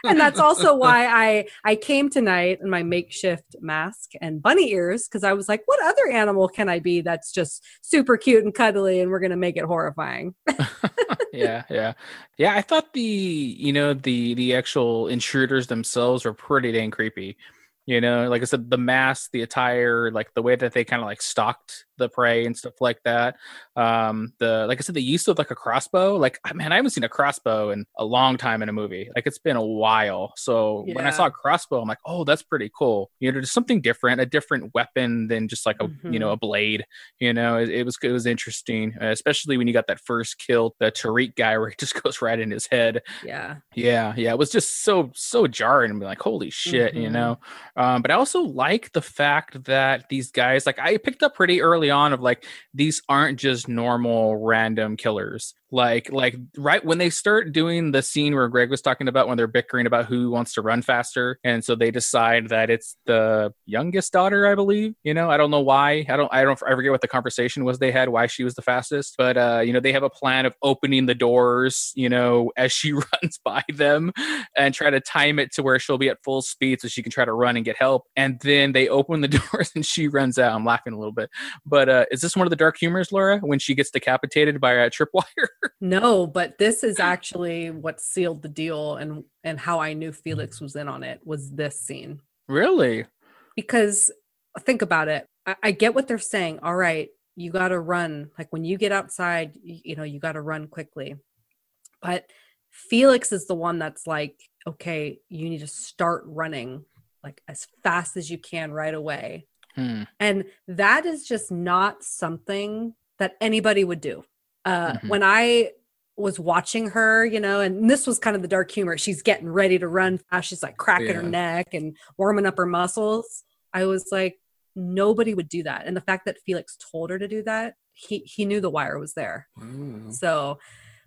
and that's also why I I came tonight in my makeshift mask and bunny ears because I was like, what other animal can I be that's just super cute and cuddly and we're going to make it horrifying. (laughs) yeah, yeah, yeah. I thought the you know the the actual intruders themselves were pretty dang creepy. You know, like I said, the mask, the attire, like the way that they kind of like stalked the prey and stuff like that. Um, the like I said, the use of like a crossbow. Like, man, I haven't seen a crossbow in a long time in a movie. Like, it's been a while. So when I saw a crossbow, I'm like, oh, that's pretty cool. You know, just something different, a different weapon than just like a you know a blade. You know, it, it was it was interesting, uh, especially when you got that first kill, the Tariq guy, (laughs) where it just goes right in his head. Yeah. Yeah, yeah, it was just so so jarring. and like, holy shit, you Mhm. know. Um, but I also like the fact that these guys, like, I picked up pretty early on of like these aren't just normal random killers. Like like right when they start doing the scene where greg was talking about when they're bickering about who wants to run faster and so they decide that it's the youngest daughter i believe you know? I don't know why. I don't i don't i forget what the conversation was they had why she was the fastest but uh you know they have a plan of opening the doors you know as she (laughs) runs by them and try to time it to where she'll be at full speed so she can try to run and get help and then they open the (laughs) doors and she runs out. I'm laughing a little bit. But uh is this one of the dark humors laura when she gets decapitated by a tripwire No, but this is (laughs) actually what sealed the deal and and how I knew Felix was in on it was this scene. really Because think about it. I, I get what they're saying. All right, you got to run. Like when you get outside, you, you know, you got to run quickly. But Felix is the one that's like, okay, you need to start running like as fast as you can right away. Hmm. And that is just not something that anybody would do. Uh, Mhm. When I was watching her, you know, and this was kind of the dark humor. She's getting ready to run fast. She's like cracking her neck and warming up her muscles. I was like, nobody would do that. And the fact that Felix told her to do that, he he knew the wire was there. Wow. So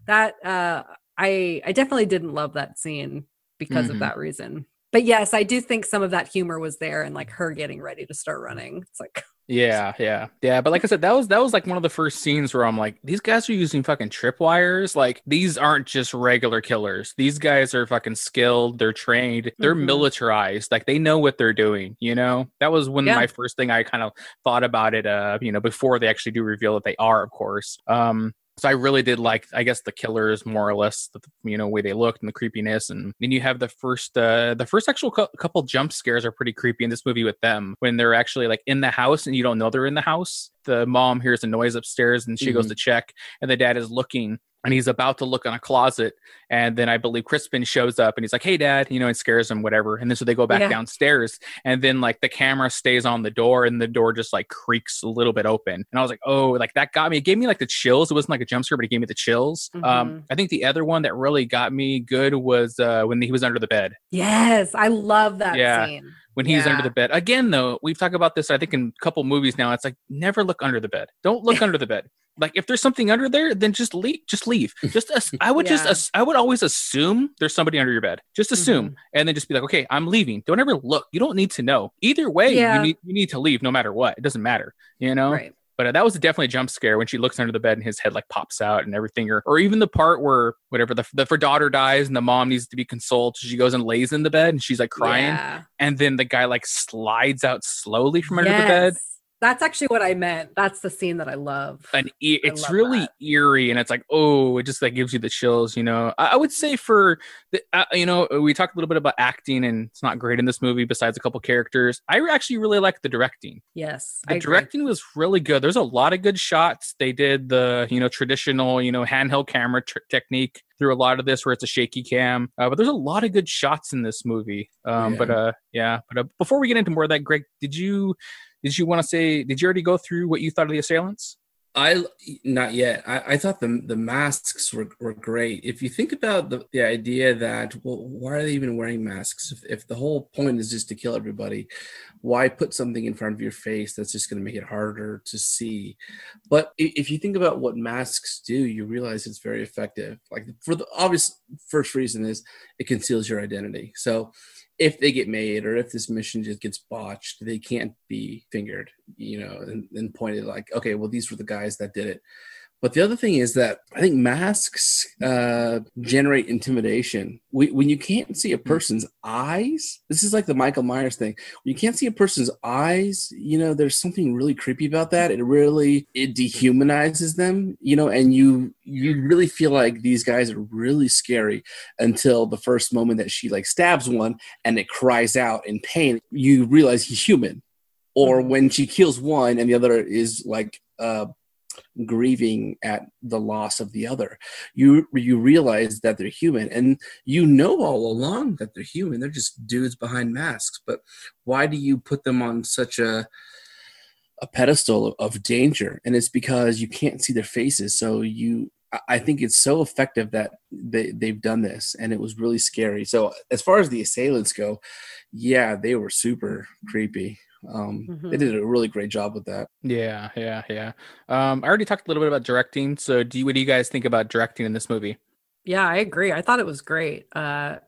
that uh I I definitely didn't love that scene because Mhm. of that reason. But yes, I do think some of that humor was there and like her getting ready to start running. It's like (laughs) Yeah, yeah, yeah. But like I said, that was that was like one of the first scenes where I'm like, these guys are using fucking tripwires. Like these aren't just regular killers. These guys are fucking skilled. They're trained. They're Mhm. militarized. Like they know what they're doing. You know, that was when Yeah. my first thing I kind of thought about it. Uh, you know, before they actually do reveal that they are, of course. Um, so I really did like, I guess, the killers more or less, the, you know, way they looked and the creepiness. And then you have the first, uh, the first actual cou- couple jump scares are pretty creepy in this movie with them when they're actually like in the house and you don't know they're in the house. The mom hears a noise upstairs and she goes Mhm. to check, and the dad is looking. And he's about to look in a closet, and then I believe Crispin shows up, and he's like, "Hey, Dad," you know, and scares him, whatever. And then so they go back Yeah. downstairs, and then like the camera stays on the door, and the door just like creaks a little bit open. And I was like, "Oh, like that got me." It gave me like the chills. It wasn't like a jump scare, but it gave me the chills. Um, Mhm. I think the other one that really got me good was uh, when he was under the bed. Yes, I love that Yeah. scene. When he's under the bed. Again, though, we've talked about this, I think, in a couple movies now. It's like never look under the bed. Don't look under the bed. Like if there's something under there, then just leave. Just leave. (laughs) Just I would just Yeah. as, I would always assume there's somebody under your bed. Just assume, Mhm. and then just be like, okay, I'm leaving. Don't ever look. You don't need to know. Either way, Yeah. you need you need to leave no matter what. It doesn't matter. You know. Right. But uh, that was definitely a jump scare when she looks under the bed and his head like pops out and everything, or or even the part where whatever the the her daughter dies and the mom needs to be consoled, she goes and lays in the bed and she's like crying Yeah. and then the guy like slides out slowly from under the bed Yes. That's actually what I meant. That's the scene that I love. and e- it's love really that. eerie and it's like oh it just like gives you the chills you know i, I would say for the uh, you know we talked a little bit about acting and it's not great in this movie besides a couple characters i actually really like the directing yes. the I agree. directing was really good there's a lot of good shots they did the you know traditional you know handheld camera tr- technique through a lot of this where it's a shaky cam uh, but there's a lot of good shots in this movie um Yeah. but uh yeah but uh, before we get into more of that greg did you did you want to say did you already go through what you thought of the assailants I not yet. I, I thought the the masks were, were great. If you think about the, the idea that well, why are they even wearing masks? If, if the whole point is just to kill everybody, why put something in front of your face that's just going to make it harder to see? But if you think about what masks do, you realize it's very effective. Like for the obvious first reason is it conceals your identity. So if they get made or if this mission just gets botched, they can't be fingered, you know, and, and pointed like, okay, well, these were the guys that did it. But the other thing is that I think masks uh, generate intimidation. We, when you can't see a person's eyes, this is like the Michael Myers thing. When you can't see a person's eyes, you know, there's something really creepy about that. It really it dehumanizes them, you know, and you you really feel like these guys are really scary until the first moment that she like stabs one and it cries out in pain. You realize he's human. Or Mhm. when she kills one and the other is like uh grieving at the loss of the other. You you realize that they're human and you know all along that they're human. They're just dudes behind masks. But why do you put them on such a a pedestal of, danger? And it's because you can't see their faces. So you I- I think it's so effective that they, they've done this and it was really scary. So as far as the assailants go, yeah, they were super creepy. Um, Mhm. They did a really great job with that. Yeah, yeah, yeah. Um, I already talked a little bit about directing. So, do you, what do you guys think about directing in this movie? Yeah, I agree. I thought it was great. Uh,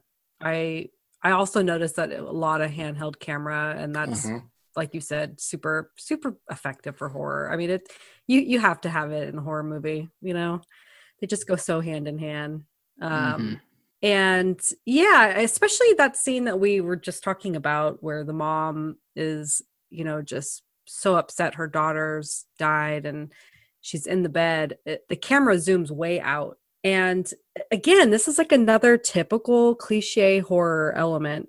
I I also noticed that a lot of handheld camera, and that's Uh-huh. like you said, super super effective for horror. I mean, it you you have to have it in a horror movie. You know, they just go so hand in hand. Um, And yeah, especially that scene that we were just talking about, where the mom is, you know, just so upset her daughter's died, and she's in the bed. It, the camera zooms way out. And again, this is like another typical cliche horror element.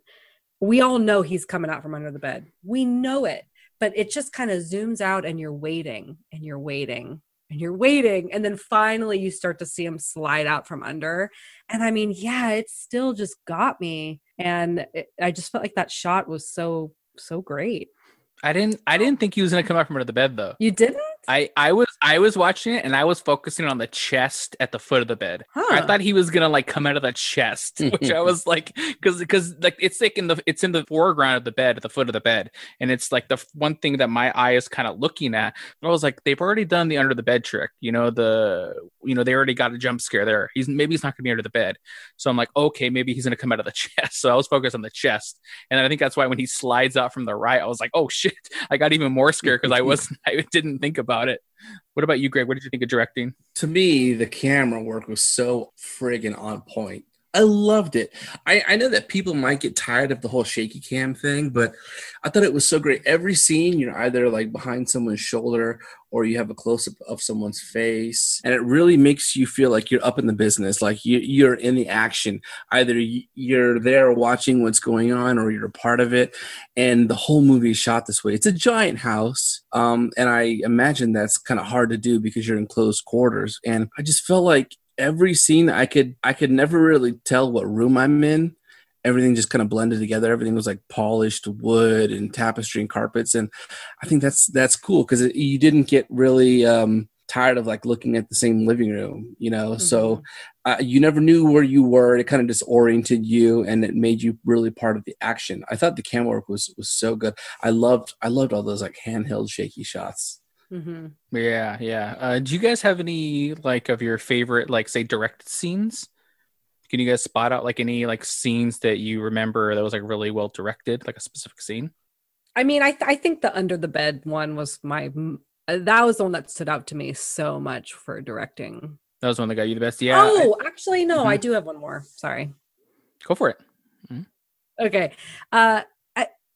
We all know he's coming out from under the bed. We know it, but it just kind of zooms out and you're waiting and you're waiting and you're waiting. And then finally you start to see him slide out from under. And I mean, yeah, it still just got me. And it, I just felt like that shot was so, so great. I didn't. I didn't think he was gonna come out from under the bed though. You didn't? I I was I was watching it and I was focusing on the chest at the foot of the bed. Huh. I thought he was gonna like come out of the chest, (laughs) which I was like, because because like it's like in the it's in the foreground of the bed, at the foot of the bed, and it's like the one thing that my eye is kind of looking at. But I was like, they've already done the under the bed trick, you know the you know they already got a jump scare there. He's maybe he's not gonna be under the bed, so I'm like, okay, maybe he's gonna come out of the (laughs) chest. So I was focused on the chest, and I think that's why when he slides out from the right, I was like, oh shit, I got even more scared because I (laughs) was I didn't think about it. What about you, Greg? What did you think of directing? to me, the camera work was so friggin' on point. I loved it. I, I know that people might get tired of the whole shaky cam thing, but I thought it was so great. Every scene, you're either like behind someone's shoulder or you have a close up of someone's face, and it really makes you feel like you're up in the business, like you, you're in the action. Either you're there watching what's going on or you're a part of it. And the whole movie is shot this way. It's a giant house, um, and I imagine that's kind of hard to do because you're in close quarters. And I just felt like every scene I could I could never really tell what room I'm in. Everything just kind of blended together. Everything was like polished wood and tapestry and carpets, and I think that's that's cool because you didn't get really um, tired of like looking at the same living room, you know. So uh, you never knew where you were. It kind of disoriented you, and it made you really part of the action. I thought the camera work was was so good. I loved I loved all those like handheld shaky shots. Hmm Yeah, yeah. Uh, do you guys have any like of your favorite, like say, directed scenes? Can you guys spot out like any like scenes that you remember that was like really well directed, like a specific scene? I mean, I th- I think the under the bed one was my uh, that was the one that stood out to me so much for directing. That was one that got you the best. Yeah. I- oh, actually, no, I Mhm. do have one more. Sorry. go for it. Okay. Uh, I,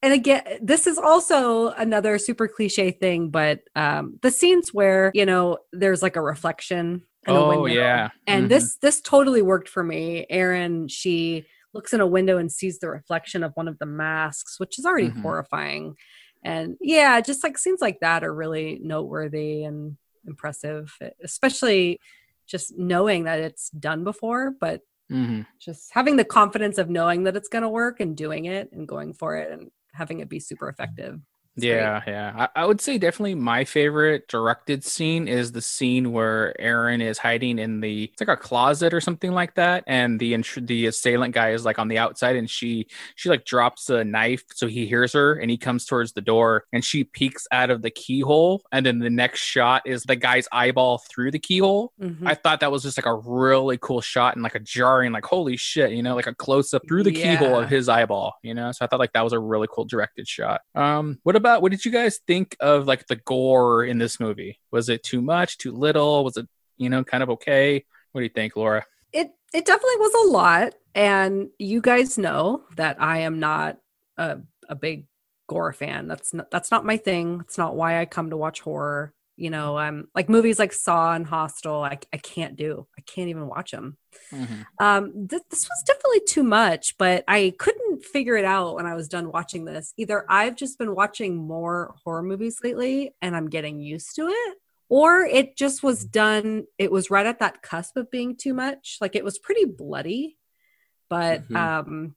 and again, this is also another super cliche thing, but um, the scenes where you know there's like a reflection. In a Oh window, yeah. and Mhm. this this totally worked for me. Erin, she looks in a window and sees the reflection of one of the masks, which is already Mhm. horrifying. And yeah, just like scenes like that are really noteworthy and impressive, especially just knowing that it's done before, but Mhm. just having the confidence of knowing that it's going to work and doing it and going for it and having it be super effective. It's great. Yeah, yeah. I, I would say definitely my favorite directed scene is the scene where Erin is hiding in the it's like a closet or something like that, and the the assailant guy is like on the outside, and she she like drops a knife, so he hears her, and he comes towards the door, and she peeks out of the keyhole, and then the next shot is the guy's eyeball through the keyhole. Mhm. I thought that was just like a really cool shot and like a jarring, like holy shit, you know, like a close up through the keyhole of his eyeball, you know. So I thought like that was a really cool directed shot. Um, what about what did you guys think of like the gore in this movie? Was it too much, too little? Was it you know kind of okay? What do you think, Laura? it it definitely was a lot and you guys know that i am not a, a big gore fan that's not that's not my thing it's not why i come to watch horror you know i'm like movies like saw and hostel i, I can't do i can't even watch them um th- this was definitely too much but i couldn't figure it out when i was done watching this either i've just been watching more horror movies lately and i'm getting used to it or it just was done it was right at that cusp of being too much like it was pretty bloody but Mhm. um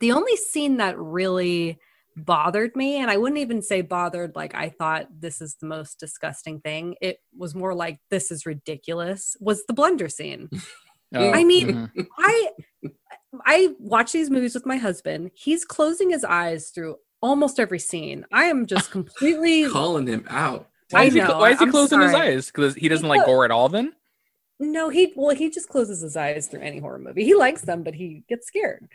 the only scene that really bothered me and i wouldn't even say bothered like i thought this is the most disgusting thing it was more like this is ridiculous was the blender scene (laughs) I mean- mhm. I I watch these movies with my husband. He's closing his eyes through almost every scene. I am just (laughs) completely Calling him out. Why I is he, know, why is he closing his eyes? Because he doesn't He like gore at all. Then no. He well, he just closes his eyes through any horror movie. He likes them, but he gets scared.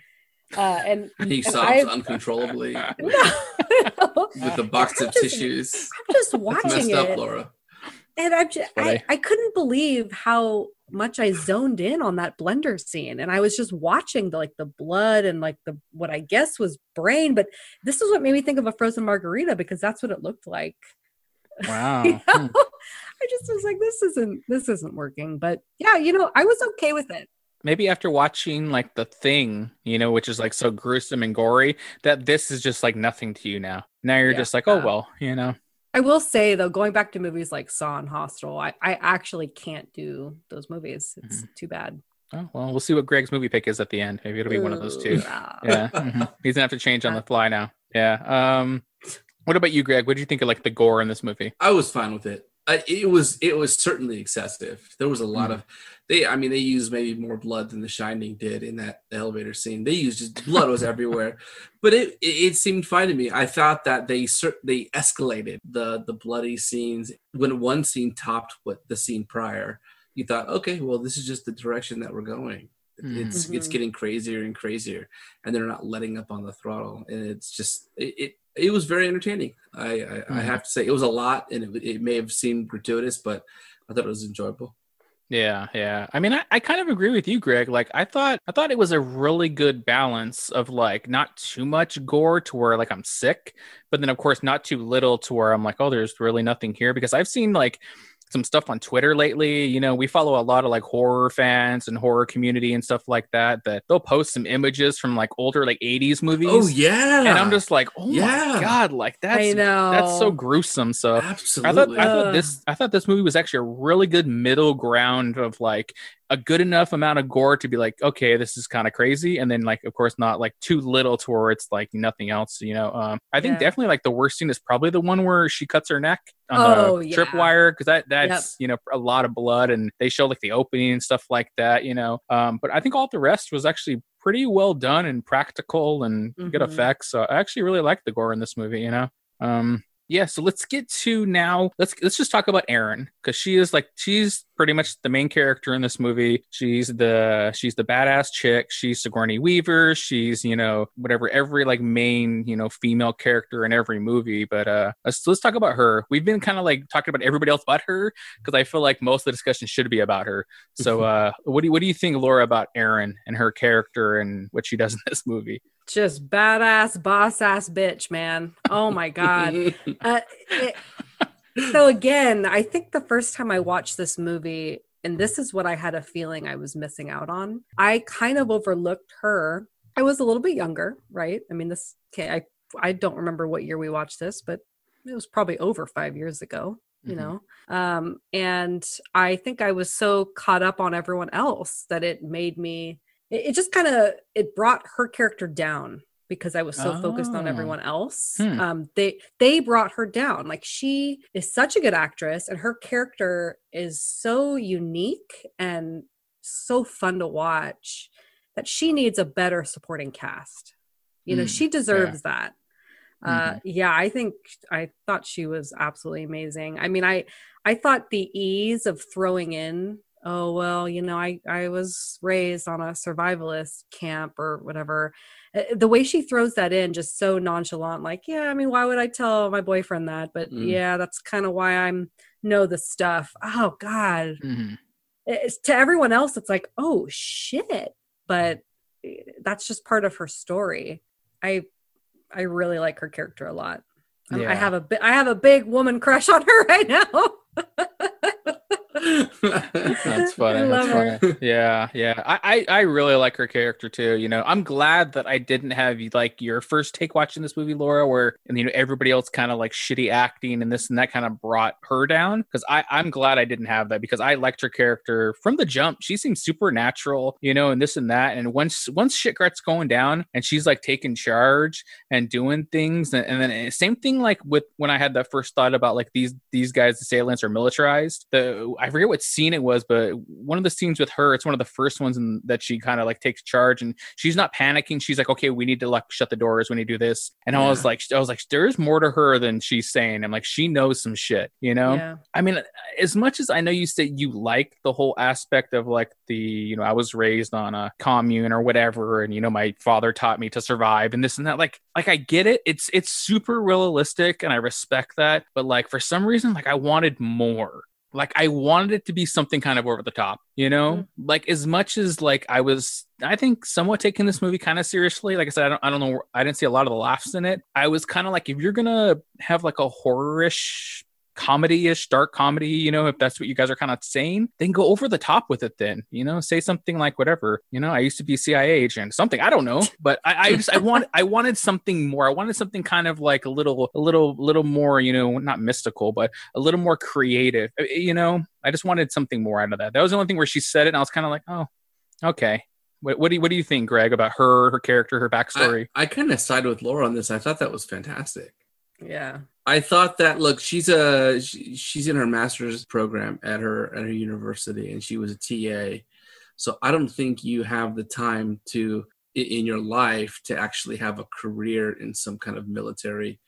Uh, and (laughs) He and sobs I've- uncontrollably (laughs) no, with a box of just- tissues. I'm just watching messed it, up, Laura. And I'm just, I. I couldn't believe how much I zoned in on that blender scene, and I was just watching the like the blood and like the what I guess was brain, but this is what made me think of a frozen margarita because that's what it looked like. wow. (laughs) You know? Hmm. I just was like, this isn't this isn't working. But yeah, you know, I was okay with it. maybe after watching like the thing, you know, which is like so gruesome and gory, that this is just like nothing to you now. Now you're Yeah. just like, oh well, you know. I will say though, going back to movies like Saw and Hostel, I, I actually can't do those movies. It's too bad. Oh well, we'll see what Greg's movie pick is at the end. Maybe it'll be one of those two. Ooh, ah. Yeah, mhm. he's gonna have to change on the fly now. Yeah. Um, what about you, Greg? What do you think of like the gore in this movie? I was fine with it. It was it was certainly excessive. There was a lot Mhm. of they. I mean, they used maybe more blood than The Shining did in that elevator scene. They used just blood was everywhere, (laughs) but it, it it seemed fine to me. I thought that they they escalated the the bloody scenes when one scene topped what the scene prior. You thought, okay, well, this is just the direction that we're going. It's it's Mhm. getting crazier and crazier, and they're not letting up on the throttle. And it's just it it, it was very entertaining. I I, I Mhm. have to say it was a lot, and it, it may have seemed gratuitous, but I thought it was enjoyable. Yeah, yeah. I mean, I, I kind of agree with you, Greg. Like, I thought, I thought it was a really good balance of like not too much gore to where like I'm sick, but then of course not too little to where I'm like, oh, there's really nothing here. Because I've seen like some stuff on Twitter lately. You know, we follow a lot of like horror fans and horror community and stuff like that. That they'll post some images from like older like '80s movies. Oh yeah, and I'm just like, oh Yeah. my god, like that's I know. that's so gruesome. So I absolutely. thought I thought this I thought this movie was actually a really good middle ground of like a good enough amount of gore to be like, okay, this is kind of crazy, and then like of course not like too little to where it's like nothing else, you know. Um, I think Yeah. definitely like the worst scene is probably the one where she cuts her neck on Oh, the yeah. tripwire because that that's you know a lot of blood and they show like the opening and stuff like that, you know. Um, but I think all the rest was actually pretty well done and practical and good Mhm. effects. So I actually really liked the gore in this movie, you know. Um, yeah, so let's get to now. Let's let's just talk about Erin because she is like she's pretty much the main character in this movie. She's the she's the badass chick. She's Sigourney Weaver. She's you know whatever every like main you know female character in every movie. But uh, let's let's talk about her. We've been kind of like talking about everybody else but her because I feel like most of the discussion should be about her. So (laughs) uh, what do you, what do you think, Laura, about Erin and her character and what she does in this movie? Just badass boss ass bitch, man. Oh my god. (laughs) uh, it- so again, I think the first time I watched this movie, and this is what I had a feeling I was missing out on. I kind of overlooked her. I was a little bit younger, right? I mean, this. Okay, I I don't remember what year we watched this, but it was probably over five years ago. You Mhm. know, um, and I think I was so caught up on everyone else that it made me. It, it just kind of it brought her character down because I was so focused on Oh. everyone else. Hmm. Um, they they brought her down. Like she is such a good actress, and her character is so unique and so fun to watch that she needs a better supporting cast. You know, Hmm, she deserves that. Uh, Mhm. yeah, I think I thought she was absolutely amazing. I mean, I I thought the ease of throwing in, oh well, you know, I I was raised on a survivalist camp or whatever. Uh, The way she throws that in, just so nonchalant, like, yeah, I mean, why would I tell my boyfriend that? But Mm. yeah, that's kind of why I'm know the stuff. Oh God, Mhm. it's to everyone else it's like oh shit but eh, that's just part of her story i i really like her character a lot Yeah. i have a i have a big woman crush on her (laughs) right now (laughs) That's (laughs) funny. That's her. funny. Yeah, yeah. I, I I really like her character too. You know, I'm glad that I didn't have like your first take watching this movie, Laura, where and you know everybody else kind of like shitty acting and this and that kind of brought her down. Because I I'm glad I didn't have that because I liked her character from the jump. She seems supernatural, you know, and this and that. And once once shit gets going down and she's like taking charge and doing things, and, and then eh, same thing like with when I had that first thought about like these these guys, the assailants are militarized. The I forget what scene it was, but one of the scenes with her, it's one of the first ones in, that she kind of like takes charge and she's not panicking. She's like, okay, we need to like shut the doors. We need to do this. And I was like, I was like, there's more to her than she's saying. I'm like, she knows some shit, you know? Yeah. I mean, as much as I know you say you like the whole aspect of like the, you know, I was raised on a commune or whatever, and you know, my father taught me to survive and this and that. Like, like I get it. It's it's super realistic, and I respect that. But like for some reason, like I wanted more. Like I wanted it to be something kind of over the top, you know. Mm-hmm. Like as much as like I was, I think somewhat taking this movie kind of seriously. Like I said, I don't, I don't know, I didn't see a lot of the laughs in it. I was kind of like, if you're gonna have like a horror-ish comedy-ish dark comedy you know if that's what you guys are kind of saying then go over the top with it then you know? Say something like whatever you know? I used to be cia agent something i don't know but i, I just i want i wanted something more. I wanted something kind of like a little a little little more you know not mystical but a little more creative Uh, you know? I just wanted something more out of that. That was the only thing where she said it and i was kind of like oh okay. What, what do you what do you think greg about her her character her backstory? I, I kind of sided with Laura on this. I thought that was fantastic. Yeah. I thought that look, she's a she, she's in her master's program at her at her university, and she was a TA. So I don't think you have the time to in your life to actually have a career in some kind of military,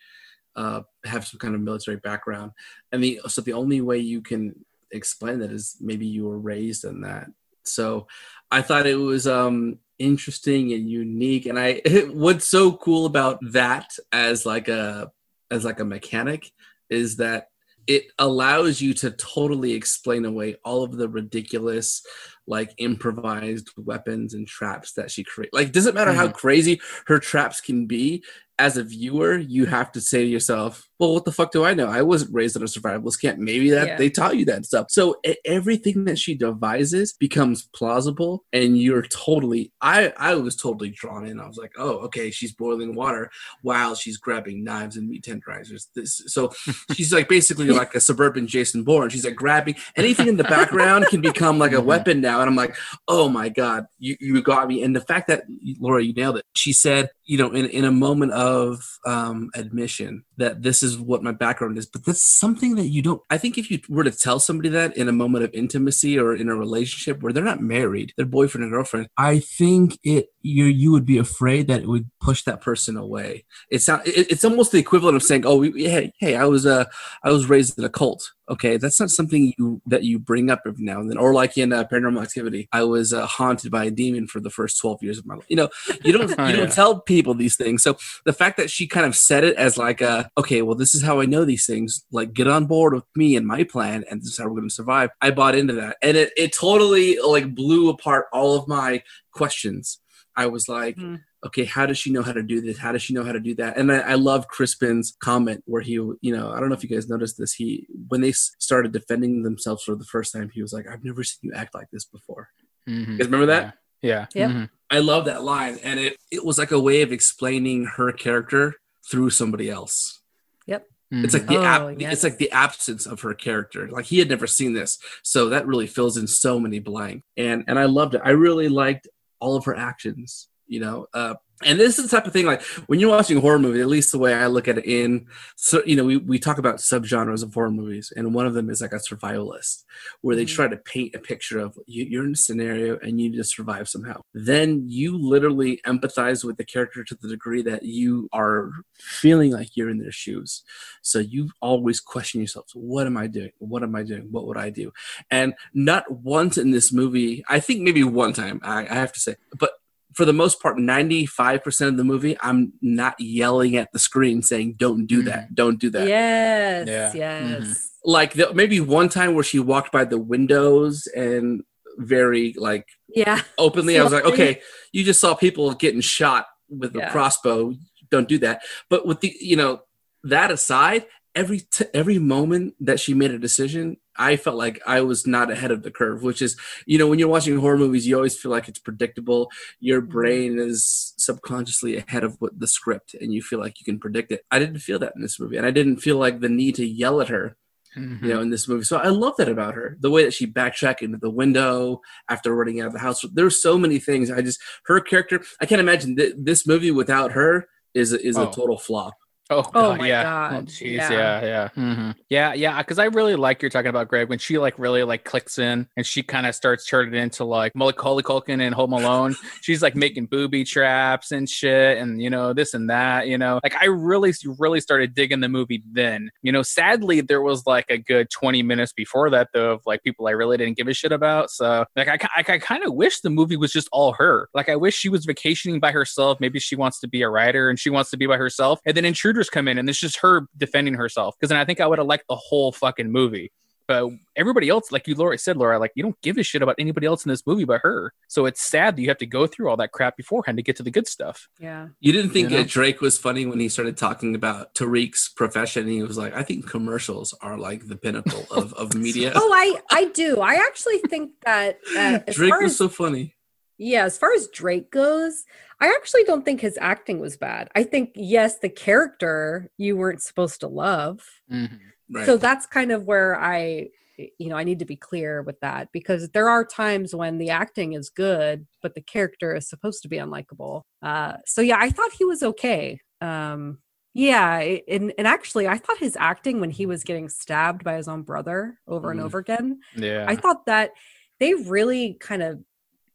uh, have some kind of military background. And the so the only way you can explain that is maybe you were raised in that. So I thought it was um interesting and unique. And I (laughs) what's so cool about that as like a as like a mechanic is that it allows you to totally explain away all of the ridiculous like improvised weapons and traps that she creates like doesn't matter how crazy her traps can be as a viewer you have to say to yourself well what the fuck do i know? I wasn't raised in a survivalist camp. Maybe that Yeah. they taught you that stuff. So everything that she devises becomes plausible and you're totally i i was totally drawn in. I was like oh okay she's boiling water while she's grabbing knives and meat tenderizers. This so (laughs) she's like basically like a suburban jason bourne. She's like grabbing anything in the background can become like a Mhm. weapon now and i'm like oh my god you, you got me. And the fact that laura you nailed it. She said you know in, in a moment of um, admission that this is what my background is but that's something that you don't i think if you were to tell somebody that in a moment of intimacy or in a relationship where they're not married they're boyfriend and girlfriend i think it you you would be afraid that it would push that person away. It's not it, it's almost the equivalent of saying oh we, hey hey i was uh i was raised in a cult. Okay that's not something you that you bring up every now and then. Or like in uh, paranormal activity i was uh, haunted by a demon for the first 12 years of my life you know you don't Oh, you don't (laughs) tell people these things. So the fact that she kind of said it as like a okay well this is how i know these things like get on board with me and my plan and this is how we're going to survive i bought into that. And it, it totally like blew apart all of my questions. I was like Hmm. okay how does she know how to do this? How does she know how to do that? And i, I love crispin's comment where he you know i don't know if you guys noticed this he when they started defending themselves for the first time he was like i've never seen you act like this before. Mhm. you guys remember that? Yeah, Yep. Mhm. I love that line, and it it was like a way of explaining her character through somebody else. Yep. It's like the Oh, ab- yes. it's like the absence of her character. Like he had never seen this, so that really fills in so many blanks. And and I loved it. I really liked all of her actions. You know, uh, and this is the type of thing like when you're watching a horror movie. At least the way I look at it, in so you know, we we talk about subgenres of horror movies, and one of them is like a survivalist, where they Mhm. try to paint a picture of you, you're in a scenario and you need to survive somehow. Then you literally empathize with the character to the degree that you are feeling like you're in their shoes. So you always question yourself, what am I doing? What am I doing? What would I do? And not once in this movie, I think maybe one time, I, I have to say, but for the most part, 95% of the movie, I'm not yelling at the screen saying, don't do mm-hmm. that, don't do that. Yes. Yeah. Yes. Mm-hmm. Like the, maybe one time where she walked by the windows and very like Yeah. openly, I was like, okay, you just saw people getting shot with a crossbow. Don't do that. But with the, you know, that aside, every t- every moment that she made a decision, I felt like I was not ahead of the curve. Which is, you know, when you're watching horror movies, you always feel like it's predictable. Your Mm-hmm. brain is subconsciously ahead of what the script, and you feel like you can predict it. I didn't feel that in this movie, and I didn't feel like the need to yell at her Mhm. you know, in this movie. So I love that about her. The way that she backtracked into the window after running out of the house. There's so many things. I just her character. I can't imagine th- this movie without her is is Oh. a total flop. Oh, Oh my yeah. God, Oh, jeez, yeah. yeah, yeah, hmm yeah, yeah. Because I really like you're talking about Greg when she like really like clicks in and she kind of starts turning into like Macaulay Culkin and Home Alone. (laughs) She's like making booby traps and shit, and you know this and that. You know, like I really, really started digging the movie then. You know, sadly there was like a good 20 minutes before that though of like people I really didn't give a shit about. So like I, I, I kind of wish the movie was just all her. Like I wish she was vacationing by herself. Maybe she wants to be a writer and she wants to be by herself, and then intruders come in and it's just her defending herself. Because then I think I would have liked the whole fucking movie. But everybody else, like you, Laura said, Laura, like you don't give a shit about anybody else in this movie but her. So it's sad that you have to go through all that crap beforehand to get to the good stuff. Yeah. You didn't think You know? that Drake was funny when he started talking about Tariq's profession. He was like, I think commercials are like the pinnacle of, of (laughs) media. Oh, I I do. I actually think that uh, (laughs) Drake far was as so funny. Yeah, as far as Drake goes, I actually don't think his acting was bad. I think yes, the character you weren't supposed to love. Right. So that's kind of where I you know, I need to be clear with that because there are times when the acting is good, but the character is supposed to be unlikable. Uh so yeah, I thought he was okay. Um yeah, and and actually I thought his acting when he was getting stabbed by his own brother over and Mhm. over again Yeah. I thought that they really kind of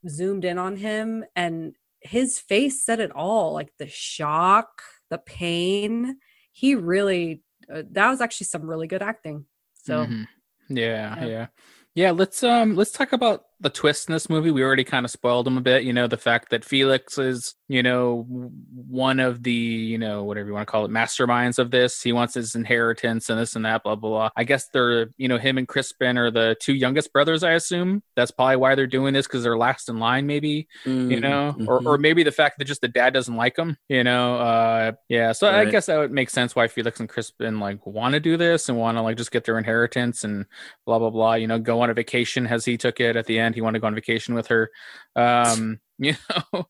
zoomed in on him and his face said it all like the shock, the pain. He really, uh, that was actually some really good acting. So, Mhm. yeah, Yeah. yeah, yeah. Let's um let's talk about the twist in this movie. We already kind of spoiled them a bit. You know, the fact that Felix is you know one of the you know whatever you want to call it masterminds of this. He wants his inheritance and this and that. Blah blah blah. I guess they're you know him and Crispin are the two youngest brothers. I assume that's probably why they're doing this because they're last in line, maybe you Mm, know or, mhm. or maybe the fact that just the dad doesn't like him you know uh yeah so i guess that would make sense why felix and crispin like want to do this and want to like just get their inheritance and blah blah blah you know go on a vacation as he took it at the end he wanted to go on vacation with her um (laughs) you know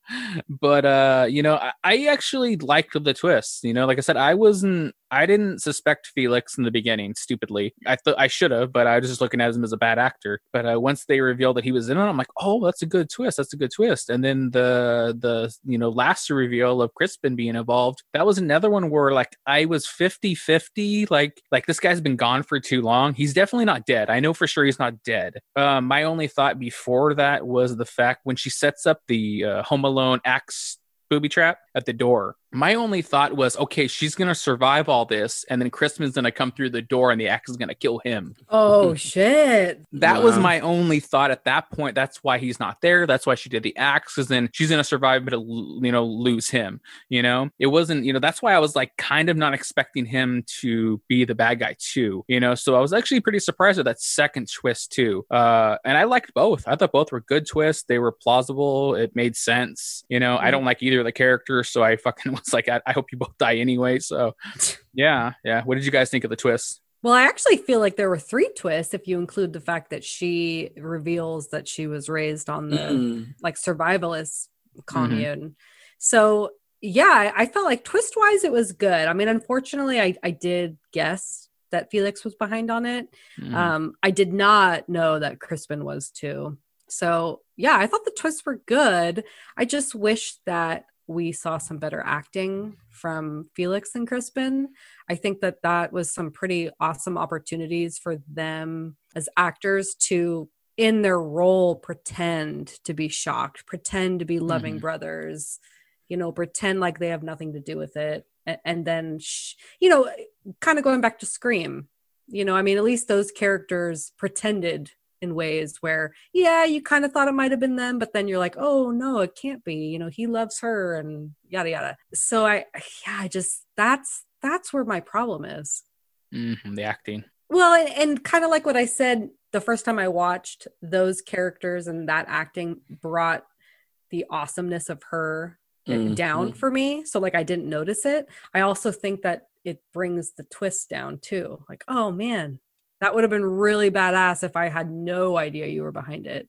but uh you know I, I actually liked the twist you know like i said i wasn't i didn't suspect felix in the beginning stupidly. I thought i should have but i was just looking at him as a bad actor. But uh, once they revealed that he was in it i'm like oh that's a good twist that's a good twist. And then the the you know last reveal of crispin being involved that was another one where like i was 50 50 like like this guy's been gone for too long. He's definitely not dead. I know for sure he's not dead. Um my only thought before that was the fact when she sets up the uh, home alone axe booby trap at the door my only thought was okay she's gonna survive all this and then crispin's gonna come through the door and the axe is gonna kill him oh (laughs) shit. that was my only thought at that point. That's why he's not there. That's why she did the axe, because then she's gonna survive, but l- you know, lose him. You know, it wasn't. You know, that's why I was like kind of not expecting him to be the bad guy too. You know, so I was actually pretty surprised at that second twist too. Uh, and I liked both. I thought both were good twists. They were plausible. It made sense. You know, I Mhm. don't like either of the characters, so I fucking (laughs) was like, I, I hope you both (laughs) die anyway. So, yeah, yeah. What did you guys think of the twist? Well, I actually feel like there were three twists if you include the fact that she reveals that she was raised on the Mm. like survivalist commune. So yeah, I, I felt like twist wise it was good. I mean, unfortunately, I, I did guess that Felix was behind on it. Mm. Um, I did not know that Crispin was too. So yeah, I thought the twists were good. I just wish that we saw some better acting from Felix and Crispin. I think that that was some pretty awesome opportunities for them as actors to in their role pretend to be shocked, pretend to be loving Mhm. brothers, you know, pretend like they have nothing to do with it. And, and then, sh- you know, kind of going back to Scream, you know, I mean, at least those characters pretended in ways where, yeah, you kind of thought it might have been them, but then you're like, oh, no, it can't be. You know, he loves her and yada, yada. So I, yeah, I just, that's, that's where my problem is. Mhm, the acting. Well, and, and kind of like what I said the first time I watched, those characters and that acting brought the awesomeness of her uh, Mhm. down for me. So, like, I didn't notice it. I also think that it brings the twist down too. Like, oh man, that would have been really badass if I had no idea you were behind it.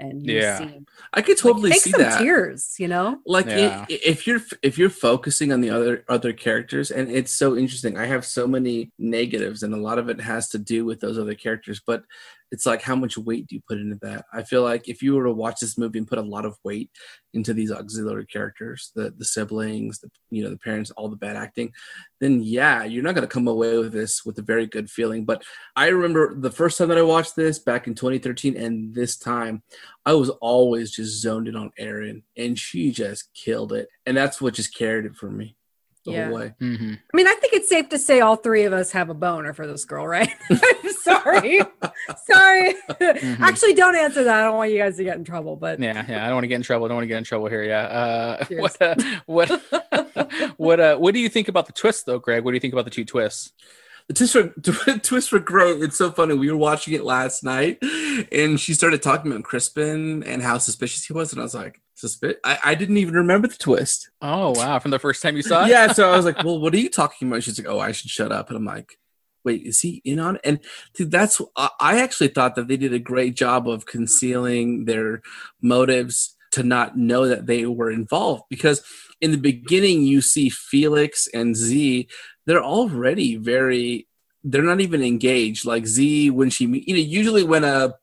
And you Yeah. see, I could totally like, take see some that. tears, you know? like Yeah. i- if you're if you're focusing on the other other characters and it's so interesting i have so many negatives and a lot of it has to do with those other characters but it's like how much weight do you put into that? I feel like if you were to watch this movie and put a lot of weight into these auxiliary characters the the siblings the you know the parents all the bad acting then yeah you're not going to come away with this with a very good feeling. But i remember the first time that i watched this back in 2013 and this time i was always just zoned in on erin and she just killed it. And that's what just carried it for me the Yeah. whole way hmm I mean, I think it's safe to say all three of us have a boner for this girl, right? (laughs) I'm sorry. (laughs) sorry. Mhm. Actually, don't answer that. I don't want you guys to get in trouble, but Yeah, yeah. I don't want to get in trouble. I don't want to get in trouble here. Yeah. Uh, (laughs) what, uh, what, what, uh, what do you think about the twist, though, Greg? What do you think about the two twists? The twists were twists were great. It's so funny. We were watching it last night, and she started talking about Crispin and how suspicious he was, and I was like, I, I didn't even remember the twist. Oh wow! From the first time you saw it. yeah, so I was like, (laughs) "Well, what are you talking about?" She's like, "Oh, I should shut up," and I'm like, "Wait, is he in on it?" And dude, that's I I actually thought that they did a great job of concealing their motives to not know that they were involved because in the beginning you see Felix and Zee they're already very they're not even engaged like Zee when she, you know usually when a,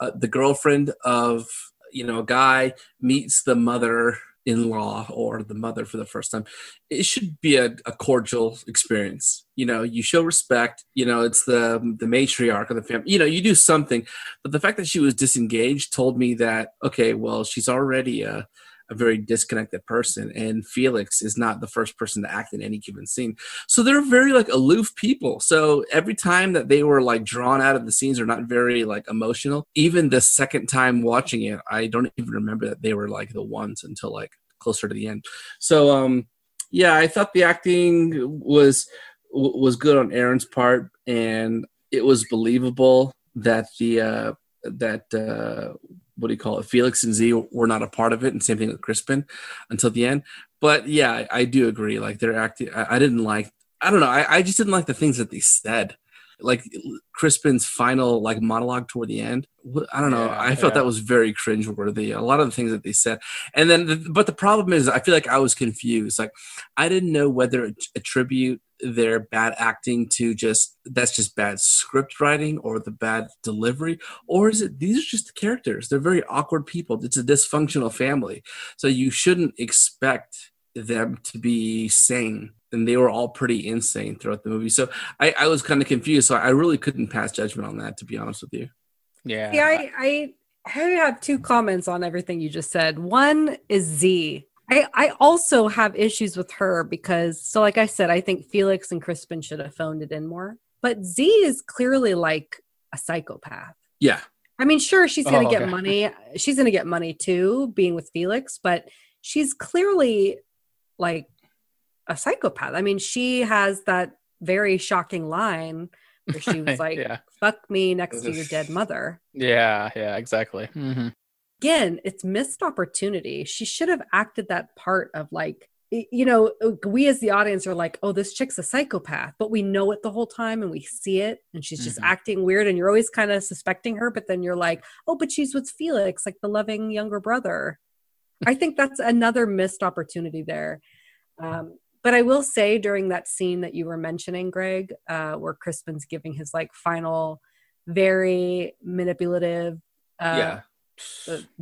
a the girlfriend of you know a guy meets the mother in law or the mother for the first time it should be a, a cordial experience. You know you show respect you know it's the the matriarch of the family you know you do something. But the fact that she was disengaged told me that okay well she's already a, a very disconnected person and felix is not the first person to act in any given scene. So they're very like aloof people. So every time that they were like drawn out of the scenes or not very like emotional. Even the second time watching it i don't even remember that they were like the ones until like closer to the end. So um yeah i thought the acting was was good on erin's part and it was believable that the uh that uh what do you call it? Felix and zee were not a part of it and same thing with crispin until the end. But yeah i, I do agree like they're acting I, I didn't like i don't know I, I just didn't like the things that they said. Like crispin's final like monologue toward the end i don't know Yeah, i felt yeah. that was very cringeworthy a lot of the things that they said. And then the, but the problem is i feel like i was confused like i didn't know whether to attribute their bad acting to just that's just bad script writing or the bad delivery? Or is it these are just the characters. They're very awkward people. It's a dysfunctional family. So you shouldn't expect them to be sane. And they were all pretty insane throughout the movie. So i, I was kind of confused. So i really couldn't pass judgment on that to be honest with you. Yeah. Yeah, I, I I have two comments on everything you just said. One is Zee. I, I also have issues with her because so like I said, I think Felix and Crispin should have phoned it in more. But Zee is clearly like a psychopath. yeah I mean, sure, she's gonna Oh, get okay. money. She's gonna get money too, being with Felix, but she's clearly like a psychopath. I mean, she has that very shocking line where she was (laughs) like, yeah. fuck me next to your dead mother. Yeah. Yeah. Exactly. hmm again, it's missed opportunity. She should have acted that part of like, you know, uh, we as the audience are like, oh, this chick's a psychopath, but we know it the whole time and we see it and she's just Mhm. acting weird and you're always kind of suspecting her, but then you're like, oh, but she's with Felix, like the loving younger brother. I think that's another missed opportunity there. Um, but I will say during that scene that you were mentioning, Greg, uh, where Crispin's giving his like final, very manipulative uh, yeah uh,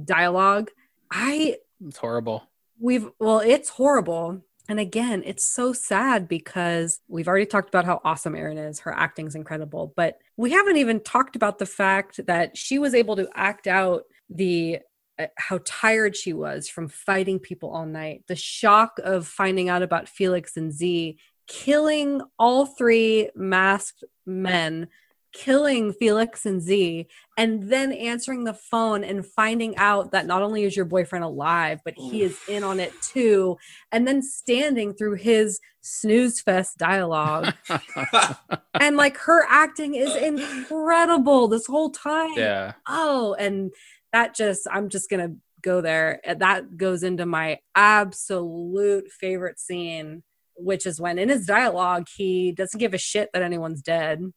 dialogue, I It's horrible. we've well, it's horrible. And again, it's so sad because we've already talked about how awesome Erin is. Her acting's incredible, but we haven't even talked about the fact that she was able to act out the uh, how tired she was from fighting people all night. The shock of finding out about Felix and Zee killing all three masked men, killing Felix and Zee, and then answering the phone and finding out that not only is your boyfriend alive, but he is in on it too. And then standing through his snooze fest dialogue. (laughs) and like her acting is incredible this whole time. yeah. Oh, and that just, I'm just going to go there. Uh, That goes into my absolute favorite scene, which is when in his dialogue, he doesn't give a shit that anyone's dead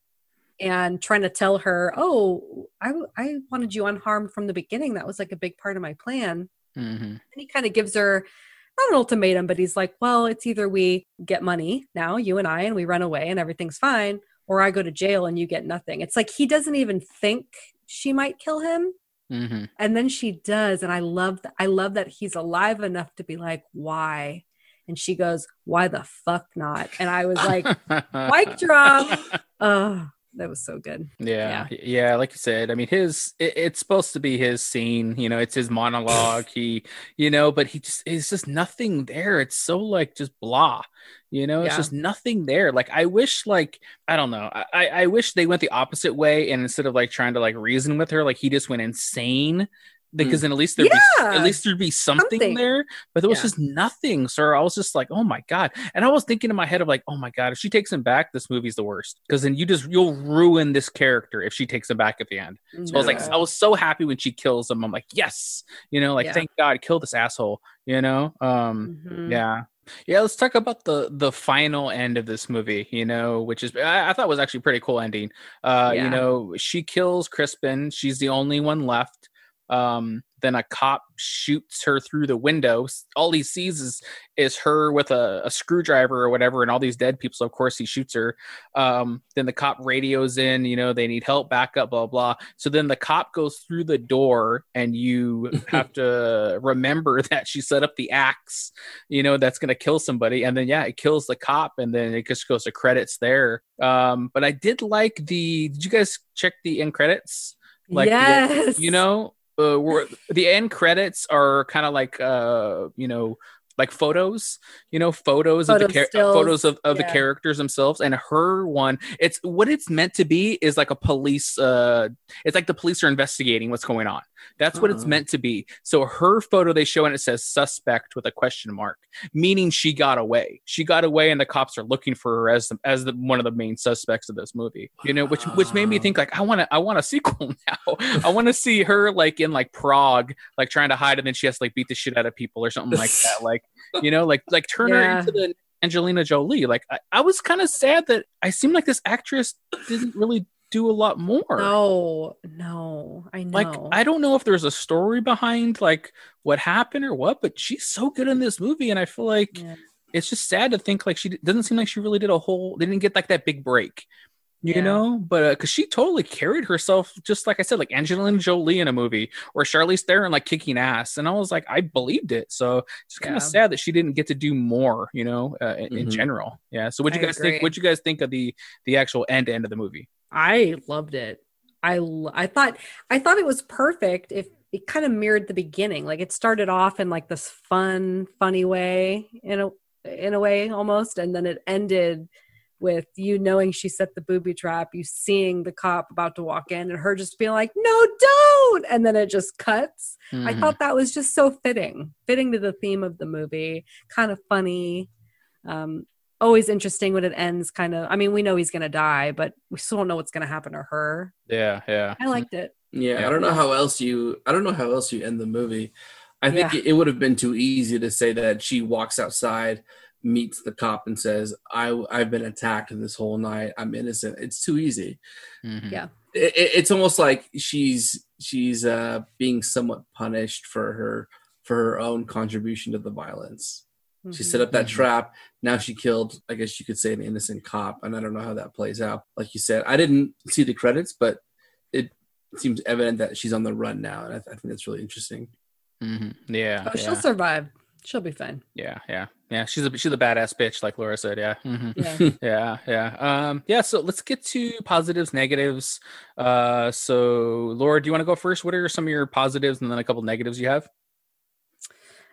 and trying to tell her, oh, I, I wanted you unharmed from the beginning. That was like a big part of my plan. hmm And he kind of gives her not an ultimatum, but he's like, well, it's either we get money now, you and I, and we run away and everything's fine, or I go to jail and you get nothing. It's like he doesn't even think she might kill him. hmm And then she does. And I love that I love that he's alive enough to be like, why? And she goes, Why the fuck not? And I was like, mic (laughs) drop. Oh, that was so good. Yeah, yeah, like you said, I mean, his it, it's supposed to be his scene, you know, it's his monologue. he, you know, but he just it's just nothing there. It's so like just blah, you know, it's Yeah. just nothing there. Like I wish, like I don't know, I I wish they went the opposite way, and instead of like trying to like reason with her, like he just went insane. Because then at least there'd be at least there'd be something, something. there, but there was Yeah. just nothing. So I was just like, oh my god, and I was thinking in my head of like, oh my god, if she takes him back, this movie's the worst. Because then you just you'll ruin this character if she takes him back at the end. So I was like, I was so happy when she kills him. I'm like, yes, you know, like Yeah. thank God, kill this asshole. You know, um, Mhm. yeah. Yeah, let's talk about the the final end of this movie, you know, which is I, I thought was actually a pretty cool ending. Uh, Yeah. you know, she kills Crispin, she's the only one left. Um, then a cop shoots her through the window. All he sees is is her with a, a screwdriver or whatever, and all these dead people. So of course he shoots her. Um, then the cop radios in, you know, they need help, backup, blah blah. So then the cop goes through the door, and you (laughs) have to remember (laughs) that she set up the axe you know that's gonna kill somebody and then yeah it kills the cop and then it just goes to credits there um but i did like the did you guys check the end credits like the- yes. you know uh, the end credits are kind of like uh you know like photos you know photos of the char- stills, photos of, of the characters themselves and her one it's what it's meant to be is like a police uh it's like the police are investigating what's going on. That's what it's Oh. meant to be. So her photo they show and it says suspect with a question mark meaning she got away. She got away and the cops are looking for her as the, as the one of the main suspects of this movie you know which which made me think like i want to i want a sequel (laughs) now. I want to see her like in like prague like trying to hide and then she has to like beat the shit out of people or something like (laughs) that like you know like like turn her into the angelina jolie like i, I was kind of sad that i seemed like this actress didn't really do a lot more No, no, I know. like i don't know if there's a story behind like what happened or what but she's so good in this movie and i feel like Yeah. it's just sad to think like she doesn't seem like she really did a whole they didn't get like that big break you Yeah. know but because she totally carried herself just like i said like angelina jolie in a movie or charlize theron like kicking ass and i was like i believed it so it's kind Yeah. of sad that she didn't get to do more you know uh, in, in Mhm. general yeah so what you I guys agree. think what you guys think of the the actual end end of the movie I loved it. i i thought I thought it was perfect if it kind of mirrored the beginning. Like it started off in like this fun, funny way in a in a way almost, and then it ended with you knowing she set the booby trap, you seeing the cop about to walk in, and her just being like, "No, don't!" and then it just cuts. I Mhm. thought that was just so fitting, fitting to the theme of the movie. Kind of funny. Um, always interesting when it ends. Kind of. I mean, we know he's gonna die, but we still don't know what's gonna happen to her. yeah yeah I liked it. Yeah, Yeah. I don't know how else you. I don't know how else you end the movie. I think Yeah. it, it would have been too easy to say that she walks outside, meets the cop, and says, "I I've been attacked this whole night. I'm innocent." It's too easy. Mhm. Yeah. It, it- it's almost like she's she's uh, being somewhat punished for her for her own contribution to the violence. She Mhm. set up that Mhm. trap. Now she killed, I guess you could say, an innocent cop, and I don't know how that plays out. Like you said, I didn't see the credits, but it seems evident that she's on the run now, and I, I think that's really interesting. Mhm. yeah Oh, yeah. she'll survive. She'll be fine. Yeah, yeah, yeah. She's a she's a badass bitch, like Laura said. Yeah, hmm Yeah. (laughs) yeah, yeah. Um, yeah. So let's get to positives, negatives. Uh, so Laura, do you want to go first? What are some of your positives, and then a couple negatives you have?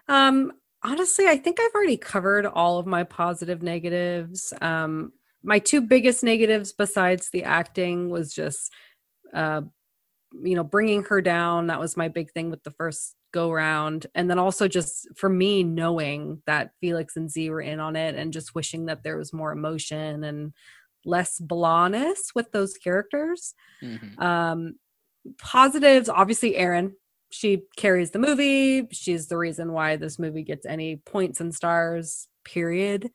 Um, honestly, I think I've already covered all of my positive negatives. Um, my two biggest negatives besides the acting was just, uh, you know, bringing her down. That was my big thing with the first go round. And then also just for me, knowing that Felix and Zee were in on it and just wishing that there was more emotion and less blahness with those characters. Mhm. Um, positives, obviously, Erin. She carries the movie. She's the reason why this movie gets any points and stars. Period.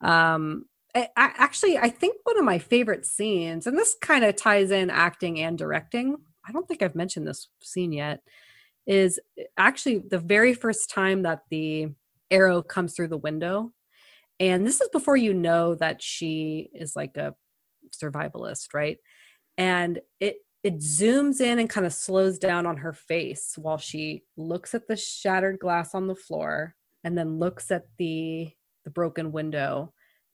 Um, I, I actually, I think one of my favorite scenes, and this kind of ties in acting and directing. I don't think I've mentioned this scene yet. Is eh, actually the very first time that the arrow comes through the window, and this is before you know that she is like a survivalist, right? And it it zooms in and kind of slows down on her face while she looks at the shattered glass on the floor and then looks at the the broken window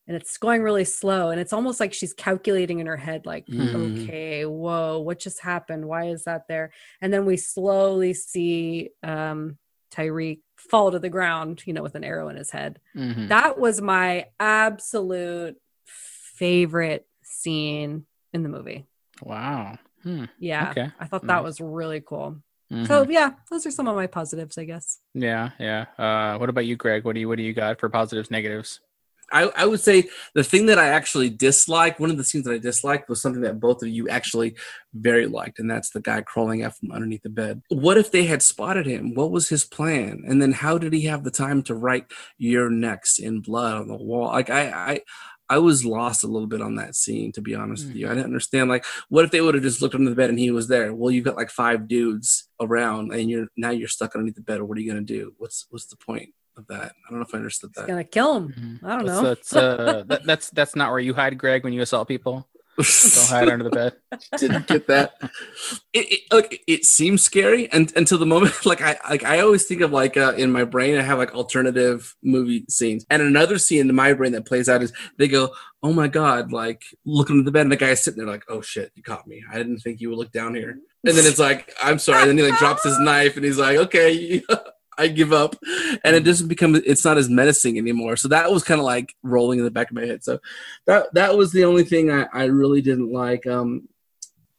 and it's going really slow and it's almost like she's calculating in her head like Mm. okay whoa what just happened why is that there and then we slowly see um tariq fall to the ground you know with an arrow in his head Mhm. that was my absolute favorite scene in the movie Wow. Hmm. yeah Okay. i thought that Nice. was really cool Mhm. so yeah those are some of my positives i guess yeah, yeah. Uh, what about you, Greg? What do you what do you got for positives, negatives? I, I would say the thing that I actually disliked, one of the scenes that I disliked was something that both of you actually very liked, and that's the guy crawling out from underneath the bed. What if they had spotted him? What was his plan? And then how did he have the time to write you're next in blood on the wall? Like I I I was lost a little bit on that scene, to be honest with you. Mm-hmm. I didn't understand like what if they would have just looked under the bed and he was there? Well, you've got like five dudes around and you're now you're stuck underneath the bed. Or what are you gonna do? What's what's the point of that? I don't know if I understood it's that. gonna kill him Mhm. I don't That's- know. That's (laughs) uh, that, that's that's not where you hide, Greg, when you assault people. Don't (laughs) hide under the bed. didn't get that. It, it look, it seems scary and, until the moment. (laughs) Like I like I always think of like uh, in my brain, I have like alternative movie scenes, and another scene in my brain that plays out is they go, "Oh my god!" Like looking at the bed, and the guy's sitting there like, "Oh shit, you caught me. I didn't think you would look down here." And then it's like, "I'm sorry." And then he like drops his knife, and he's like, "Okay." I give up, and it doesn't become. It's not as menacing anymore. So that was kind of like rolling in the back of my head. So that that was the only thing I, I really didn't like. Um,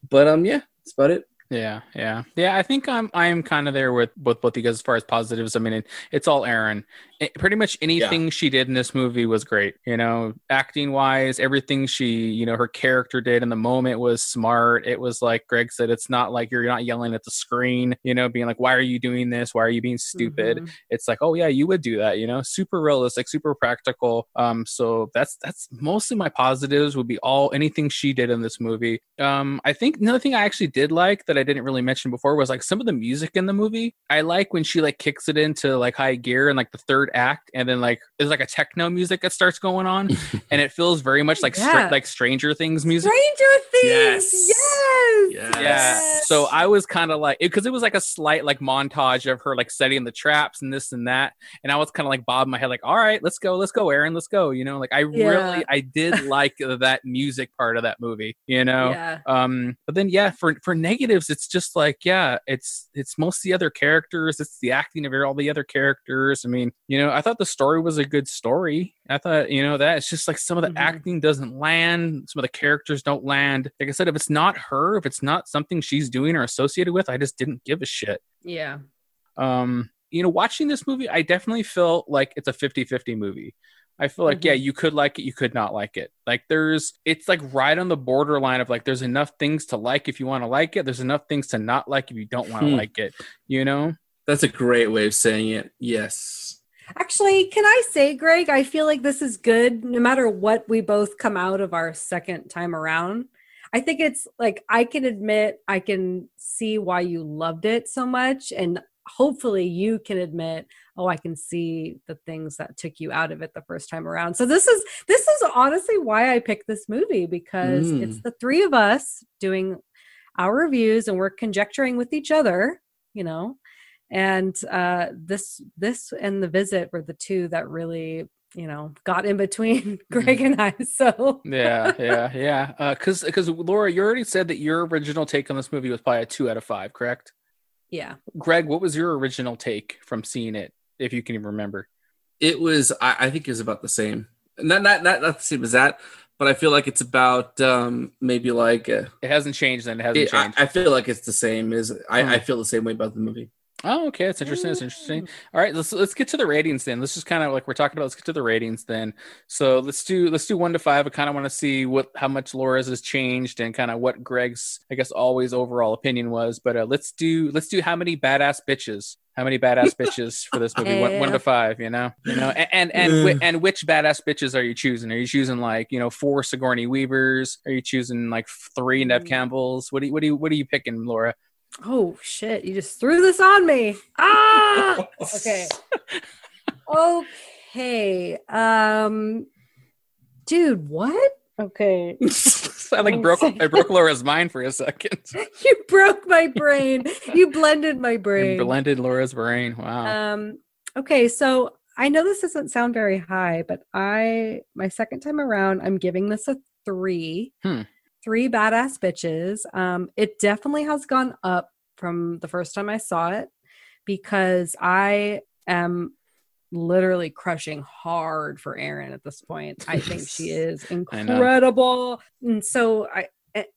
but um, yeah, that's about it. Yeah, yeah, yeah. I think I'm I'm kind of there with with both you guys as far as positives. I mean, it, it's all Erin. It- pretty much anything she did in this movie was great. You know, acting wise, everything she you know her character did in the moment was smart. It was like Greg said, it's not like you're not yelling at the screen. You know, being like, "Why are you doing this? Why are you being stupid?" Mhm. it's like oh yeah you would do that you know super realistic super practical um so that's that's mostly my positives would be all anything she did in this movie um i think another thing i actually did like that i didn't really mention before was like some of the music in the movie i like when she like kicks it into like high gear and like the third act and then like there's like a techno music that starts going on (laughs) and it feels very much like Stra- Yeah. like stranger things music Stranger Things. Yes. Yes. Yes. yeah. So I was kind of like, because it, was like a slight like montage of her like setting the traps and this and that, and I was kind of like bobbing my head, like, all right, let's go, let's go, Erin, let's go. You know, like I Yeah. really, I did like that music part of that movie. You know, Yeah. um but then yeah for for negatives it's just like yeah it's it's most the other characters it's the acting of all the other characters i mean you know i thought the story was a good story i thought you know that it's just like some of the Mhm. acting doesn't land some of the characters don't land like i said if it's not her if it's not something she's doing or associated with i just didn't give a shit Yeah. um you know watching this movie i definitely feel like it's a 50-50 movie i feel like yeah you could like it you could not like it like there's it's like right on the borderline of like there's enough things to like if you want to like it there's enough things to not like if you don't want to Hmm. like it you know That's a great way of saying it. Yes. Actually, can I say, Greg, I feel like this is good no matter what we both come out of our second time around. I think it's like I can admit, I can see why you loved it so much. And hopefully you can admit, oh, I can see the things that took you out of it the first time around. So this is this is honestly why I picked this movie because Mm. it's the three of us doing our reviews and we're conjecturing with each other, you know and uh this this and the visit were the two that really you know got in between (laughs) greg and i so yeah (laughs) yeah yeah uh because because laura you already said that your original take on this movie was probably a two out of five correct yeah greg what was your original take from seeing it if you can even remember It was. I, I think it was about the same. Not not not not the same as that, but I feel like it's about um maybe like. Uh, it hasn't changed then it hasn't it- changed I feel like it's the same as I, Hmm. I feel the same way about the movie. Oh, okay. That's interesting. That's interesting. All right, let's let's get to the ratings then. Let's just kind of like we're talking about. Let's get to the ratings then. So let's do let's do one to five. I kind of want to see what how much Laura's has changed and kind of what Greg's I guess always overall opinion was. But uh, let's do let's do how many badass bitches. How many badass (laughs) bitches for this movie? One, one to five, you know, you know, and and and, whi- and which badass bitches are you choosing? Are you choosing like you know four Sigourney Weavers? Are you choosing like three Nev Mm. Campbells? What do you what do you what are you picking, Laura? Oh shit you just threw this on me ah (laughs) okay okay um dude what Okay. (laughs) I like One broke I broke Laura's mind for a second. (laughs) you broke my brain. You blended my You brain. blended Laura's brain. Wow. Um, okay, so I know this doesn't sound very high, but I my second time around, I'm giving this a three. Hmm. Three badass bitches. Um, it definitely has gone up from the first time I saw it because I am literally crushing hard for Erin at this point. I think she (laughs) is incredible. And so I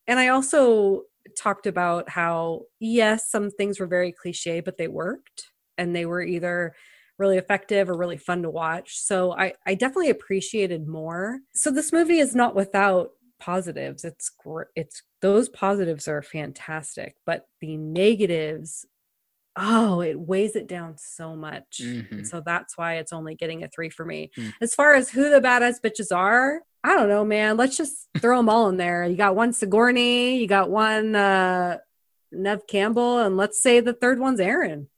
and I also talked about how yes, some things were very cliche, but they worked and they were either really effective or really fun to watch. So I I definitely appreciated more. So this movie is not without positives. It's it's those positives are fantastic, but the negatives oh, it weighs it down so much. Mhm. So that's why it's only getting a 3 for me. Mm. As far as who the badass bitches are, I don't know, man. Let's just throw them all in there. You got one Sigourney, you got one uh Nev Campbell, and let's say the third one's Erin.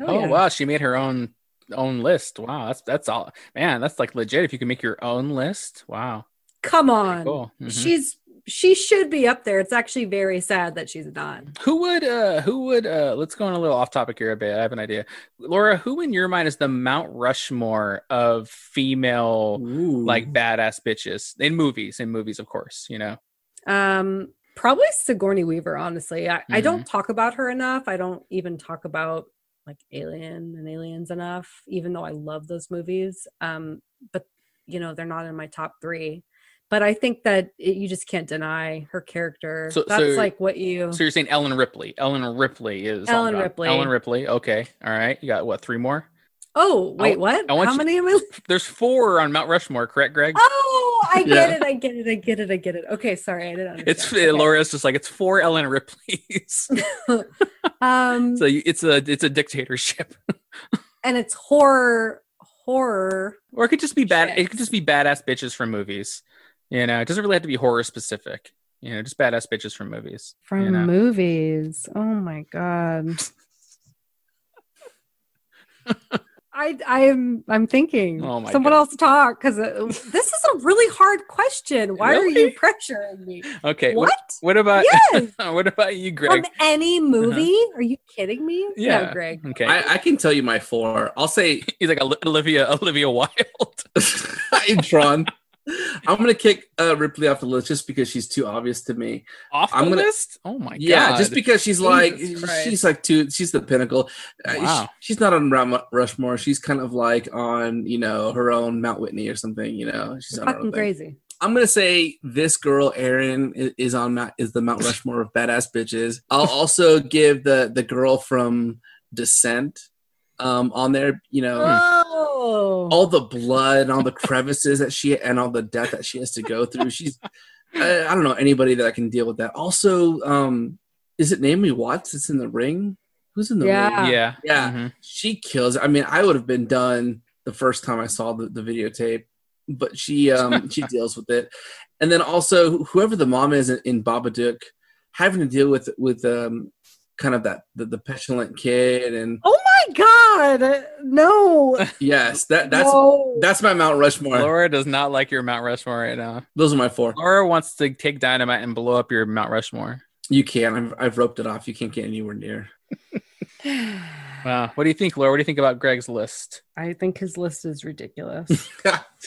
oh wow, she made her own own list. Wow, that's that's all man, that's like legit if you can make your own list. Wow. Come on. Cool. Mhm. She's she should be up there. It's actually very sad that she's not. Who would uh who would uh let's go on a little off topic here a bit. I have an idea. Laura, who in your mind is the Mount Rushmore of female Ooh. like badass bitches in movies, in movies, of course, you know. Um probably Sigourney Weaver, honestly. I, I Mm-hmm. don't talk about her enough. I don't even talk about like Alien and Aliens enough, even though I love those movies. Um, but you know, they're not in my top three. But I think that it, you just can't deny her character. So- That's so- like what you So you're saying Ellen Ripley. Ellen Ripley is Ellen Ripley. Ellen Ripley. Okay. All right. You got what, three more? Oh, wait, what? I How you- many am I? (laughs) There's four on Mount Rushmore, correct, Greg? Oh, I get Yeah. it. I get it. I get it. I get it. Okay, sorry, I didn't understand. It's Okay. Laura's just like it's four Ellen Ripleys. (laughs) Um, so you- it's a it's a dictatorship. (laughs) and it's horror, horror. Or it could just be bad. It could just be badass bitches from movies. You know, it doesn't really have to be horror specific. You know, just badass bitches from movies. from you know? movies. Oh my god. (laughs) I I'm I'm thinking. Oh my Someone God. else talk because uh, this is a really hard question. Why are you pressuring me? Okay. What? What, what about (laughs) Yes. what about you, Greg? From any uh-huh. movie? Are you kidding me? Yeah. No, Greg. Okay. I, I can tell you my four. I'll say (laughs) He's like Oli- Olivia Olivia Wilde. Tron. (laughs) I'm gonna kick uh, Ripley off the list just because she's too obvious to me. Off the I'm gonna- list? Oh my yeah, god. Yeah, just because she's like Christ. she's like too she's the pinnacle. Uh, sh- Wow. she's not on Mount Rushmore. She's kind of like on you know her own Mount Whitney or something. You know, she's on her own Fucking crazy. I'm gonna say this girl Erin is on Mount, is the Mount Rushmore of badass bitches. I'll also give the the girl from Descent um on there. You know, Oh. all the blood and all the crevices that she and all the death that she has to go through. (laughs) She's I, I don't know anybody that can deal with that. Also, um, is it Naomi Watts? That's in the ring. Who's in the Yeah. ring? yeah. Yeah. Mhm. She kills. I mean, I would have been done the first time I saw the, the videotape, but she um (laughs) she deals with it. And then also whoever the mom is in, in Babadook, having to deal with with um kind of that the, the petulant kid and Oh my god. No. yes, that that's no. that's my Mount Rushmore. Laura does not like your Mount Rushmore right now. Those are my four. Laura wants to take dynamite and blow up your Mount Rushmore. You can. I've, I've roped it off. You can't get anywhere near. (sighs) Wow. What do you think, Laura? What do you think about Greg's list? I think his list is ridiculous. (laughs) (laughs)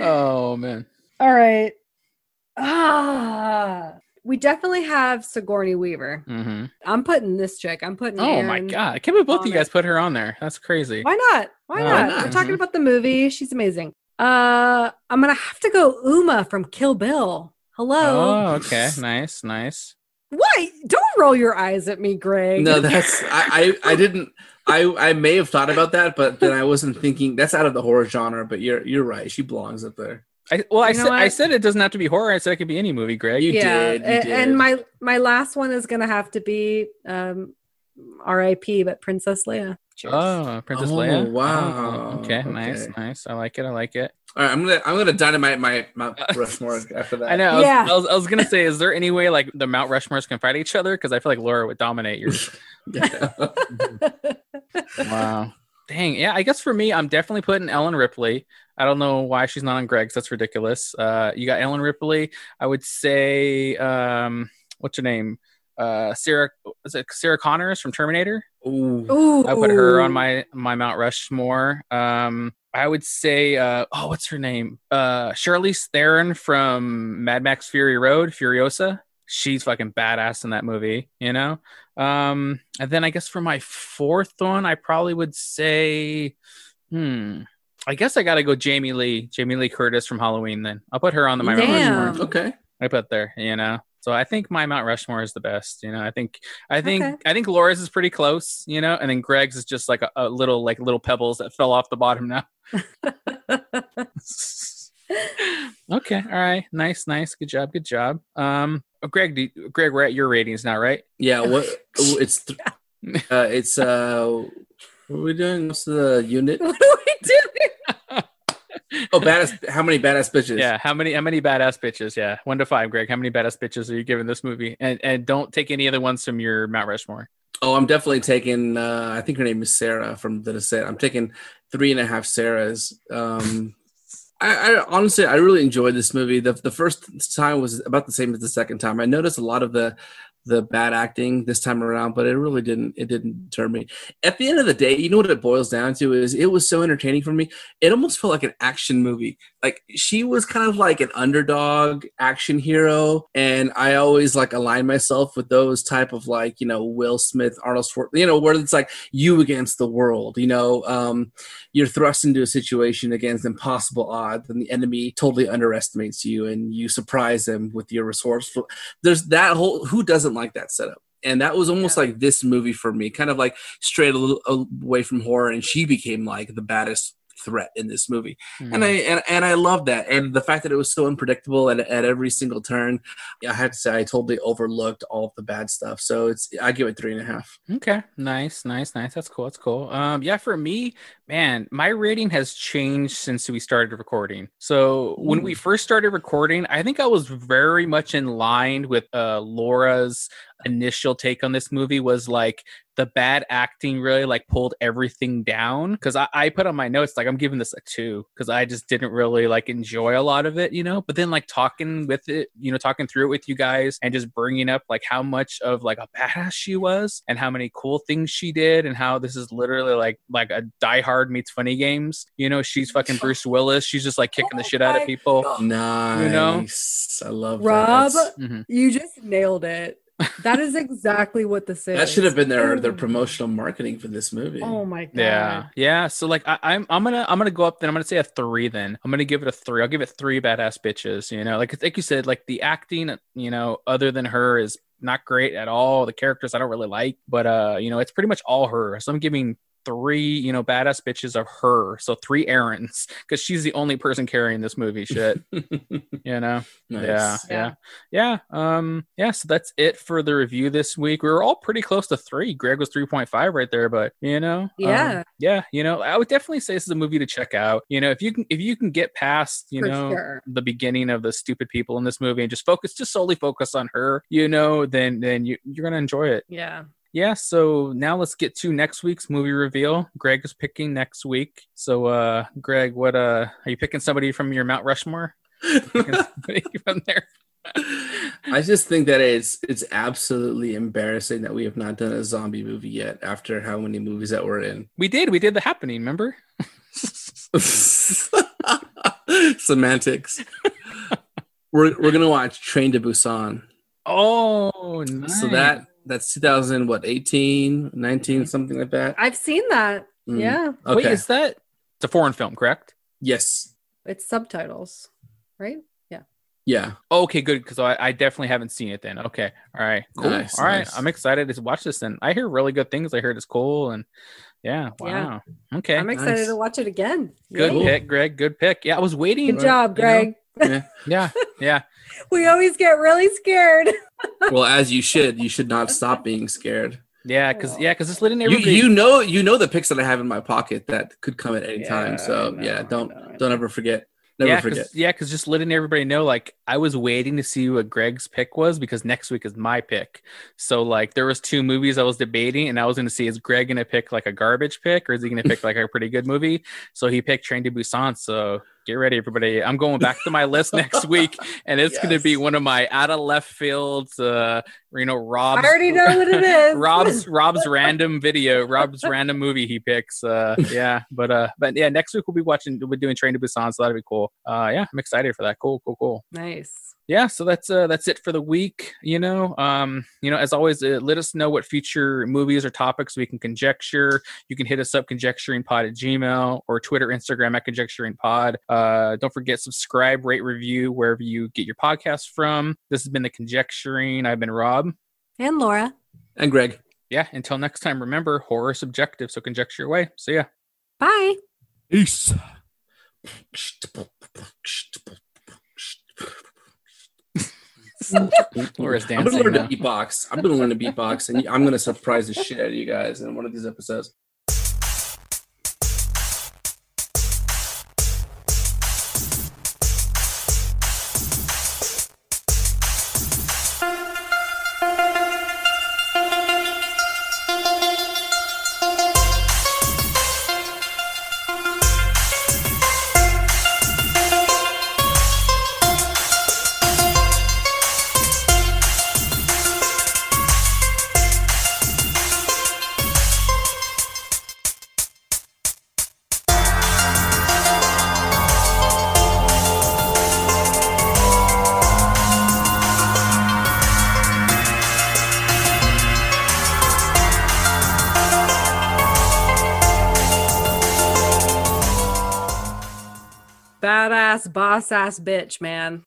Oh man. All right. Ah, we definitely have Sigourney Weaver. hmm I'm putting this chick. I'm putting. Oh my god! I can't believe both of you guys it. put her on there. That's crazy. Why not? Why Why not? not? We're talking Mhm. about the movie. She's amazing. Uh, I'm gonna have to go Uma from Kill Bill. Hello. Oh, okay. Nice, nice. Why? Don't roll your eyes at me, Greg. no, that's I, I I didn't I I may have thought about that, but then I wasn't thinking that's out of the horror genre. But you're you're right. She belongs up there. I, well, I You know said I said it doesn't have to be horror. I said it could be any movie, Greg. You yeah, did, you a- did. and my my last one is gonna have to be um, R.I.P. But Princess Leia. Cheers. Oh, Princess Oh, Leia. wow. Oh, okay, nice, Okay. nice. I like it. I like it. All right, I'm gonna I'm gonna dynamite my Mount (laughs) Rushmore after that. I know. I was, Yeah. I was, I was gonna say, is there any way like the Mount Rushmores can fight each other? Because I feel like Laura would dominate yours. (laughs) Yeah. (laughs) wow. dang, yeah. I guess for me, I'm definitely putting Ellen Ripley. I don't know why she's not on Greg's. That's ridiculous. Uh, you got Ellen Ripley. I would say, um, what's her name? Uh, Sarah is it Sarah Connors from Terminator? Ooh. Ooh, I put her on my my Mount Rushmore. Um, I would say, uh, oh, what's her name? Uh, Charlize Theron from Mad Max Fury Road, Furiosa. She's fucking badass in that movie, you know. Um, and then I guess for my fourth one, I probably would say, hmm, I guess I got to go Jamie Lee, Jamie Lee Curtis from Halloween. Then I'll put her on the my Mount Rushmore. Okay. I put there, you know. So I think my Mount Rushmore is the best. You know, I think I think Okay. I think Laura's is pretty close. You know, and then Greg's is just like a, a little like little pebbles that fell off the bottom now. (laughs) (laughs) okay, all right, nice, nice, good job, good job. Um, oh, Greg, do you- Greg, we're at your ratings now, right? Yeah. What? (laughs) it's th- uh, it's uh. What are we doing? What's the unit? what are we doing? Oh, badass! How many badass bitches? Yeah, how many how many badass bitches? Yeah, one to five, Greg. How many badass bitches are you giving this movie? And and don't take any other ones from your Mount Rushmore. Oh, I'm definitely taking. Uh, I think her name is Sarah from the Descent. I'm taking three and a half Sarahs. Um, I, I honestly, I really enjoyed this movie. The the first time was about the same as the second time. I noticed a lot of the the bad acting this time around, but it really didn't. It didn't deter me. At the end of the day, you know what it boils down to is it was so entertaining for me. It almost felt like an action movie. Like she was kind of like an underdog action hero, and I always like align myself with those type of like you know Will Smith, Arnold Schwarzenegger, you know where it's like you against the world. You know, um, you're thrust into a situation against impossible odds, and the enemy totally underestimates you, and you surprise them with your resourceful. There's that whole who doesn't like that setup. And that was almost Yeah. like this movie for me, kind of like straight a little away from horror, and she became like the baddest threat in this movie and I and, and I love that, and the fact that it was so unpredictable at, at every single turn. I have to say, I totally overlooked all of the bad stuff. So it's I give it three and a half. Okay, nice, nice, nice. That's cool. That's cool. Um, yeah, for me, man, my rating has changed since we started recording. So when we first started recording, I think I was very much in line with uh Laura's initial take on this movie was like the bad acting really like pulled everything down. Because I, I put on my notes like i'm giving this a two because i just didn't really like enjoy a lot of it you know? But then like talking with it you know talking through it with you guys and just bringing up like how much of like a badass she was and how many cool things she did and how this is literally like like a die hard meets funny games you know she's fucking bruce willis she's just like kicking the Oh shit out of people Nice, You know? I love Rob, that. That's- Mhm. you just nailed it. That is exactly what this is. That should have been their their Oh. promotional marketing for this movie. Oh my god. Yeah, yeah. So like, I, I'm I'm gonna I'm gonna go up. Then I'm gonna say a three. Then I'm gonna give it a three. I'll give it three badass bitches. You know, like like you said, like the acting. You know, other than her is not great at all. The characters I don't really like, but uh, you know, it's pretty much all her. So I'm giving three, you know, badass bitches of her. So three Erins because she's the only person carrying this movie. Shit, (laughs) you know. Nice. Yeah, yeah, Yeah. yeah. Um, yeah. So that's it for the review this week. We were all pretty close to three. Greg was three point five right there, but you know, um, Yeah. yeah. You know, I would definitely say this is a movie to check out. You know, if you can, if you can get past, you For know, sure. the beginning of the stupid people in this movie and just focus, just solely focus on her, you know, then then you you're gonna enjoy it. Yeah. Yeah. So now let's get to next week's movie reveal. Greg is picking next week. So, uh, Greg, what uh, are you picking somebody from your Mount Rushmore? (laughs) From there. I just think that it's it's absolutely embarrassing that we have not done a zombie movie yet after how many movies that we're in. We did. We did the happening. Remember? (laughs) Semantics. we're we're gonna watch Train to Busan. Oh, nice. So that that's 2000 what 18, 19, something like that. I've seen that. Mm. Yeah. Okay. Wait, is that? It's a foreign film, correct? yes. It's subtitles, right? Yeah. Oh, okay, good. Because I, I definitely haven't seen it then. Okay, all right, cool. Nice, all right, nice. I'm excited to watch this. Then I hear really good things. I heard it's cool, and yeah, Yeah. wow. Okay, I'm excited nice. to watch it again. good Yay. pick, Greg. Good pick. Yeah, I was waiting. Good job, you know? Greg. Yeah. Yeah, yeah. We always get really scared. well, as you should. You should not stop (laughs) being scared. Yeah, because yeah, because it's lit in You, everybody. you know you know the picks that I have in my pocket that could come at any Yeah, time. So know, yeah, don't know, don't ever forget. Never yeah, forget. Cause, yeah, because just letting everybody know, like I was waiting to see what Greg's pick was because next week is my pick. So like there was two movies I was debating, and I was going to see is Greg going to pick like a garbage pick or is he going to pick like a pretty good movie? So he picked Train to Busan. So get ready, everybody. I'm going back to my list next (laughs) week, and it's going to be one of my out of left fields. Uh, you know, Rob's I already know what it is. (laughs) Rob's Rob's random video, Rob's random movie he picks. Uh, yeah, but uh, but yeah, next week we'll be watching, we'll be doing Train to Busan, so that'll be cool. Uh, yeah, I'm excited for that. Cool, cool, cool. nice. Yeah, so that's uh that's it for the week. You know, um, you know, as always, uh, let us know what future movies or topics we can conjecture. You can hit us up conjecturingpod at Gmail or Twitter, Instagram at conjecturingpod. Uh, don't forget subscribe, rate, review wherever you get your podcast from. This has been the conjecturing. I've been Rob. And Laura. And Greg. Yeah, until next time, remember horror subjective, so conjecture away. See ya. Bye. Peace. (laughs) Laura's I'm gonna dancing learn to beatbox. I'm gonna learn to beatbox, and I'm gonna surprise the shit out of you guys in one of these episodes. Bitch, man.